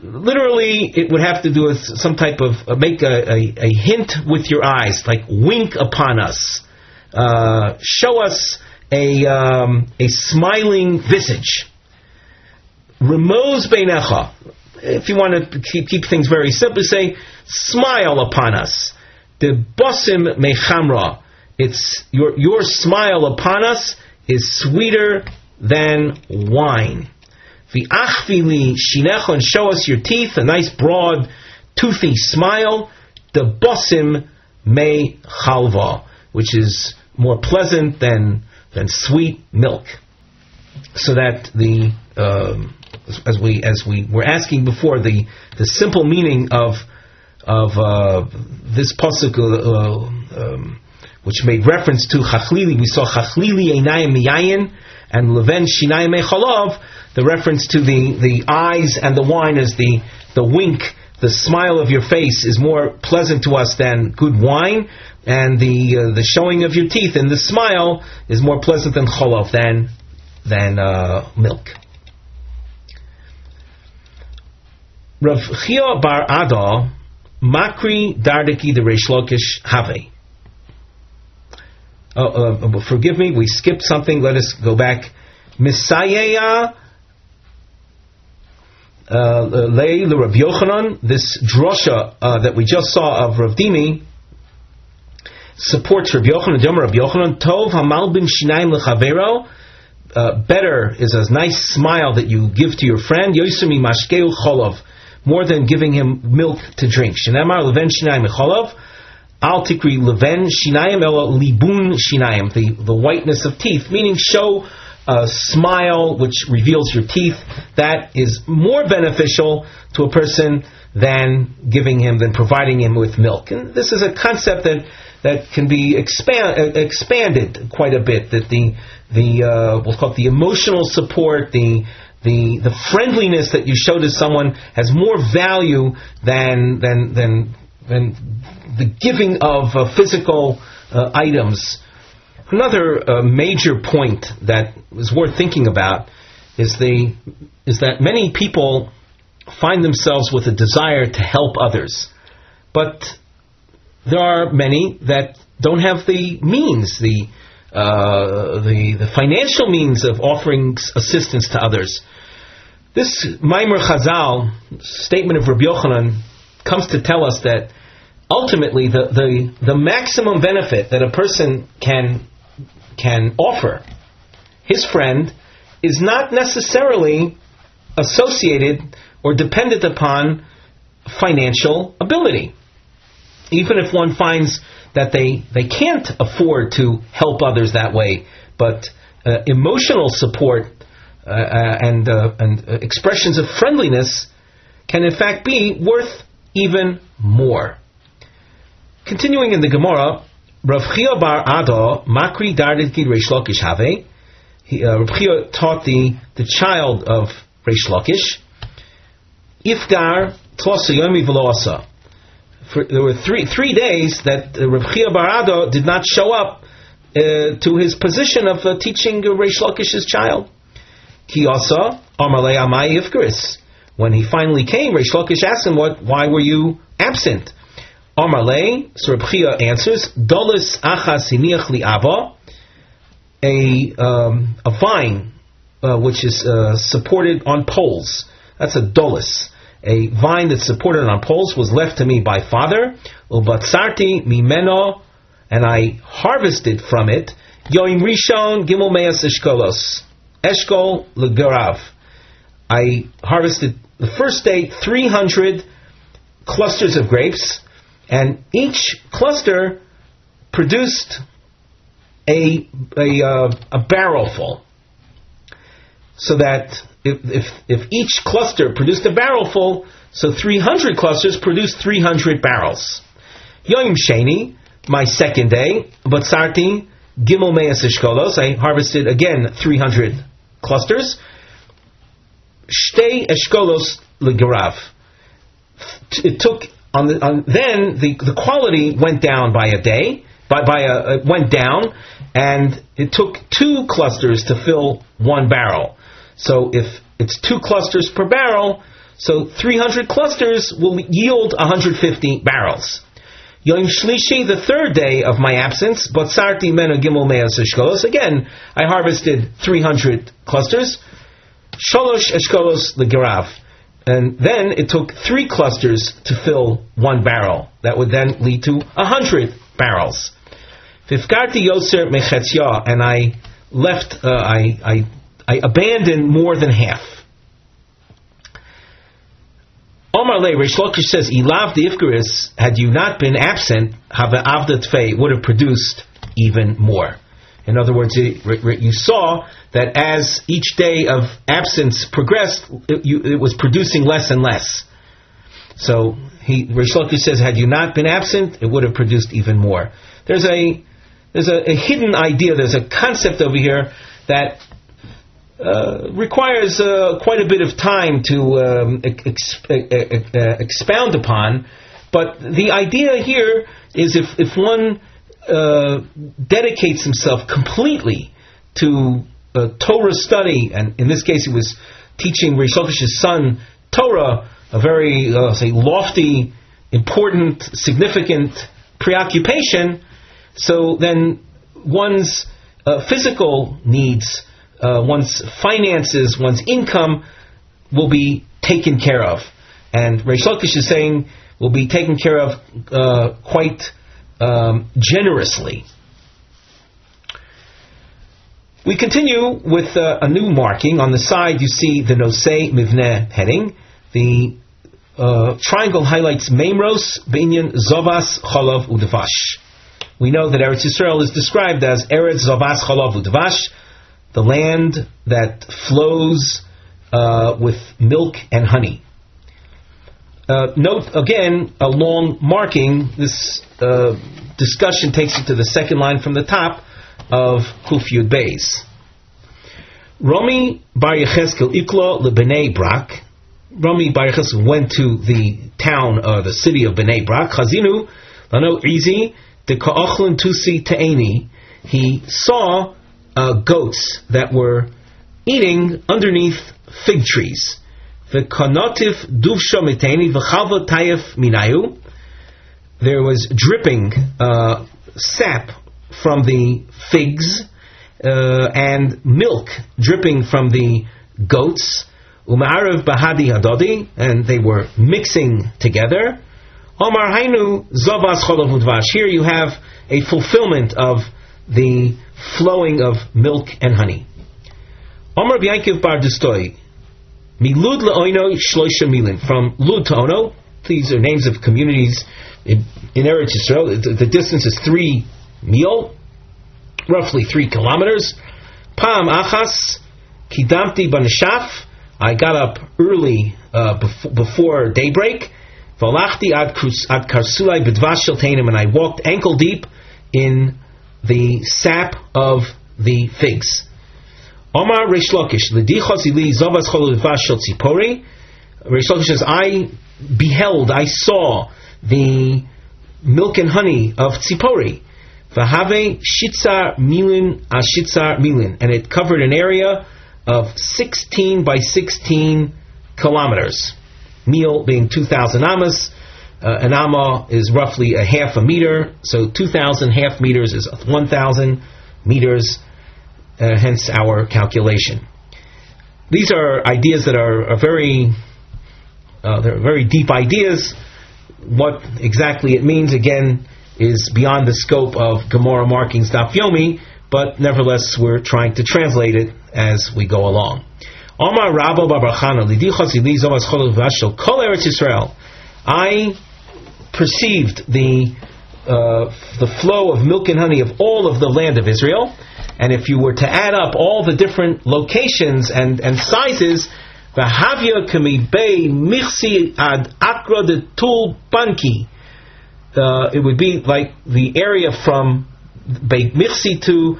Literally, it would have to do with some type of uh, make a, a, a, hint with your eyes, like wink upon us, uh, show us a um, a smiling visage. Remoz be'enecha. If you want to keep, keep things very simple, say smile upon us. The bosim mechamra. It's your your smile upon us is sweeter than wine. The achvili shinechon, show us your teeth, a nice broad, toothy smile. The bosim me chalva, which is more pleasant than than sweet milk. So that the um, as we as we were asking before, the the simple meaning of of uh, this pasuk, uh, um, which made reference to chachlili, we saw chachlili einayim miyayin and leven shinayim mechalov. The reference to the, the eyes and the wine is the the wink, the smile of your face is more pleasant to us than good wine, and the uh, the showing of your teeth and the smile is more pleasant than cholov than than uh, milk. Rav Chia bar Ada Makri Dardaki the Reish Lakish. Oh, uh, uh, forgive me, we skipped something. Let us go back. Misayaya uh, uh, Lei the Rav Yochanan. This drosha uh, that we just saw of Rav Dimi supports Rav Yochanan. Rav Yochanan Tov Hamalbim Shinaim Lechavero. Better is a nice smile that you give to your friend. Yosemi Mashkeu Cholov more than giving him milk to drink. Shenemar leven shinayim echolov, al tikri leven shinayim elo libun shinayim, the, the whiteness of teeth, meaning show a smile which reveals your teeth. That is more beneficial to a person than giving him, than providing him with milk. And this is a concept that that can be expand, uh, expanded quite a bit. That the the uh, we'll call it the emotional support, the the the friendliness that you show to someone has more value than than than than the giving of uh, physical uh, items. Another uh, major point that is worth thinking about is the is that many people find themselves with a desire to help others, but there are many that don't have the means, the uh, the the financial means of offering assistance to others. This Maimer Chazal statement of Rabbi Yochanan comes to tell us that ultimately the, the, the maximum benefit that a person can can offer his friend is not necessarily associated or dependent upon financial ability. Even if one finds that they, they can't afford to help others that way, but uh, emotional support uh, uh, and, uh, and expressions of friendliness can in fact be worth even more. Continuing in the Gemara, Rav Chia bar Ado Makri Dardit Gid Reish Lakish Have. Rav Chia taught the, the child of Reish Lakish, Ifgar Tlosa Yomi Veloasa. There were three three days that uh, Rav Chia bar Ado did not show up uh, to his position of uh, teaching Reish Lakish's child. Kiyasa Amalei Amai Ifkaris. When he finally came, Reish Lakish asked him, "What? Why were you absent?" Amalei, so answers, "Dolis achas hiniach li ava." A um, a vine uh, which is uh, supported on poles. That's a dolis. A vine that's supported on poles was left to me by father. Ubatsarti mimeno, and I harvested from it. Yoim rishon gimel meas eshkolos. Eshkol Legarav. I harvested the first day 300 clusters of grapes, and each cluster produced a a, uh, a barrel full. So that if, if if each cluster produced a barrel full, so 300 clusters produced 300 barrels. Yoim Sheni, my second day, but sarti gimel meas eshkolos. I harvested again 300 clusters. Shtei eshkolos legarav. It took on the on, then the the quality went down by a day by by a it went down and it took two clusters to fill one barrel. So if it's two clusters per barrel, so 300 clusters will yield 150 barrels. Yom Shlishi, the third day of my absence, but Sarti Mena Gimel Eshkolos. Again, I harvested 300 clusters. Sholosh Eshkolos Legirav. And then it took three clusters to fill one barrel. That would then lead to a 100 barrels. Fifkarti Yoser Mechetzya, and I left, uh, I, I, I abandoned more than half. Omar Le, Rish Lakish says, Ilav the Ifkaris, had you not been absent, Hava Avda Tfei would have produced even more. In other words, you saw that as each day of absence progressed, it, was producing less and less. So he, Rish says, had you not been absent, it would have produced even more. There's a there's a, a hidden idea, there's a concept over here that uh, requires uh, quite a bit of time to um, ex- uh, expound upon. But the idea here is if, if one uh, dedicates himself completely to Torah study, and in this case, he was teaching Rish Lakish's son Torah, a very uh, say lofty, important, significant preoccupation. So then, one's uh, physical needs uh, one's finances, one's income will be taken care of. And Reish Lakish is saying will be taken care of uh, quite um, generously. We continue with uh, a new marking. On the side, you see the Nosei Mivne heading. The uh, triangle highlights Memros, Binyan, Zovas, Cholov, Udvash. We know that Eretz Yisrael is described as Eretz Zovas, Cholov, Udvash, the land that flows uh, with milk and honey. Uh, note again a long marking. This uh, discussion takes you to the second line from the top of Kufyud Beis. Rami Bar Yecheskel Iklo lebnei Brak. Rami Bar Yecheskel went to the town, uh, the city of Bnei Brak. Chazinu lano izi de ka'ochlin tusi te'eni. He saw uh, goats that were eating underneath fig trees. V'kanotif duvsha miteni v'chalva tayef minayu. There was dripping uh, sap from the figs uh, and milk dripping from the goats. Umarav bahadi hadodi, and they were mixing together. Omar hainu zavas cholav Here you have a fulfillment of the flowing of milk and honey. Omar Biankiv Bar Dustoi, Milud Leoino Shloisha Milin. From Lud to Ono, these are names of communities in, in Eretz Yisrael. The, the, distance is three mil, roughly three kilometers. Pam Achas, Kidamti Banashaf. I got up early uh, before, before daybreak. Valachti ad Karsulai Bidvash and I walked ankle deep in the sap of the figs. Omar Reish Lakish, L'dichosili zavas chol tzipori. Reish Lakish says, I beheld, I saw the milk and honey of tzipori. V'have shitzar milin ashitzar milin. And it covered an area of 16 by 16 kilometers. Meal being 2,000 amas, uh, an amma is roughly a half a meter, so 2,000 half meters is 1,000 meters, uh, hence our calculation. These are ideas that are, are very, uh, they're very deep ideas. What exactly it means, again, is beyond the scope of Gemara markings Daf Yomi, but nevertheless we're trying to translate it as we go along. Omar Yisrael. I perceived the uh, the flow of milk and honey of all of the land of Israel, and if you were to add up all the different locations and, and sizes, Vahavya kami bay mirsi ad akra de tul banki. uh, it would be like the area from Beit Mirsi to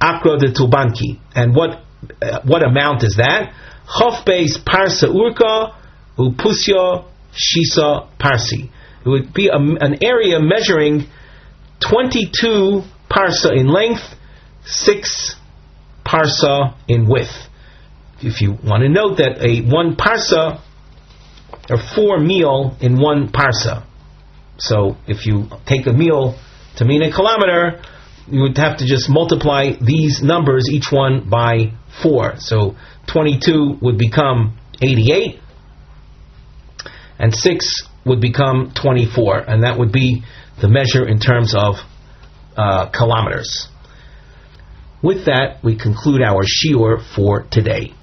Akra de Tulbanki. And what uh, what amount is that? Chof Beis Parsa Urka Upusya Shisa Parsi. It would be a, an area measuring 22 parsa in length, 6 parsa in width. If you want to note that a one parsa or four meal in one parsa. So if you take a meal to mean a kilometer, you would have to just multiply these numbers, each one by 4. So 22 would become 88, and 6 would become 24, and that would be the measure in terms of uh, kilometers. With that, we conclude our shiur for today.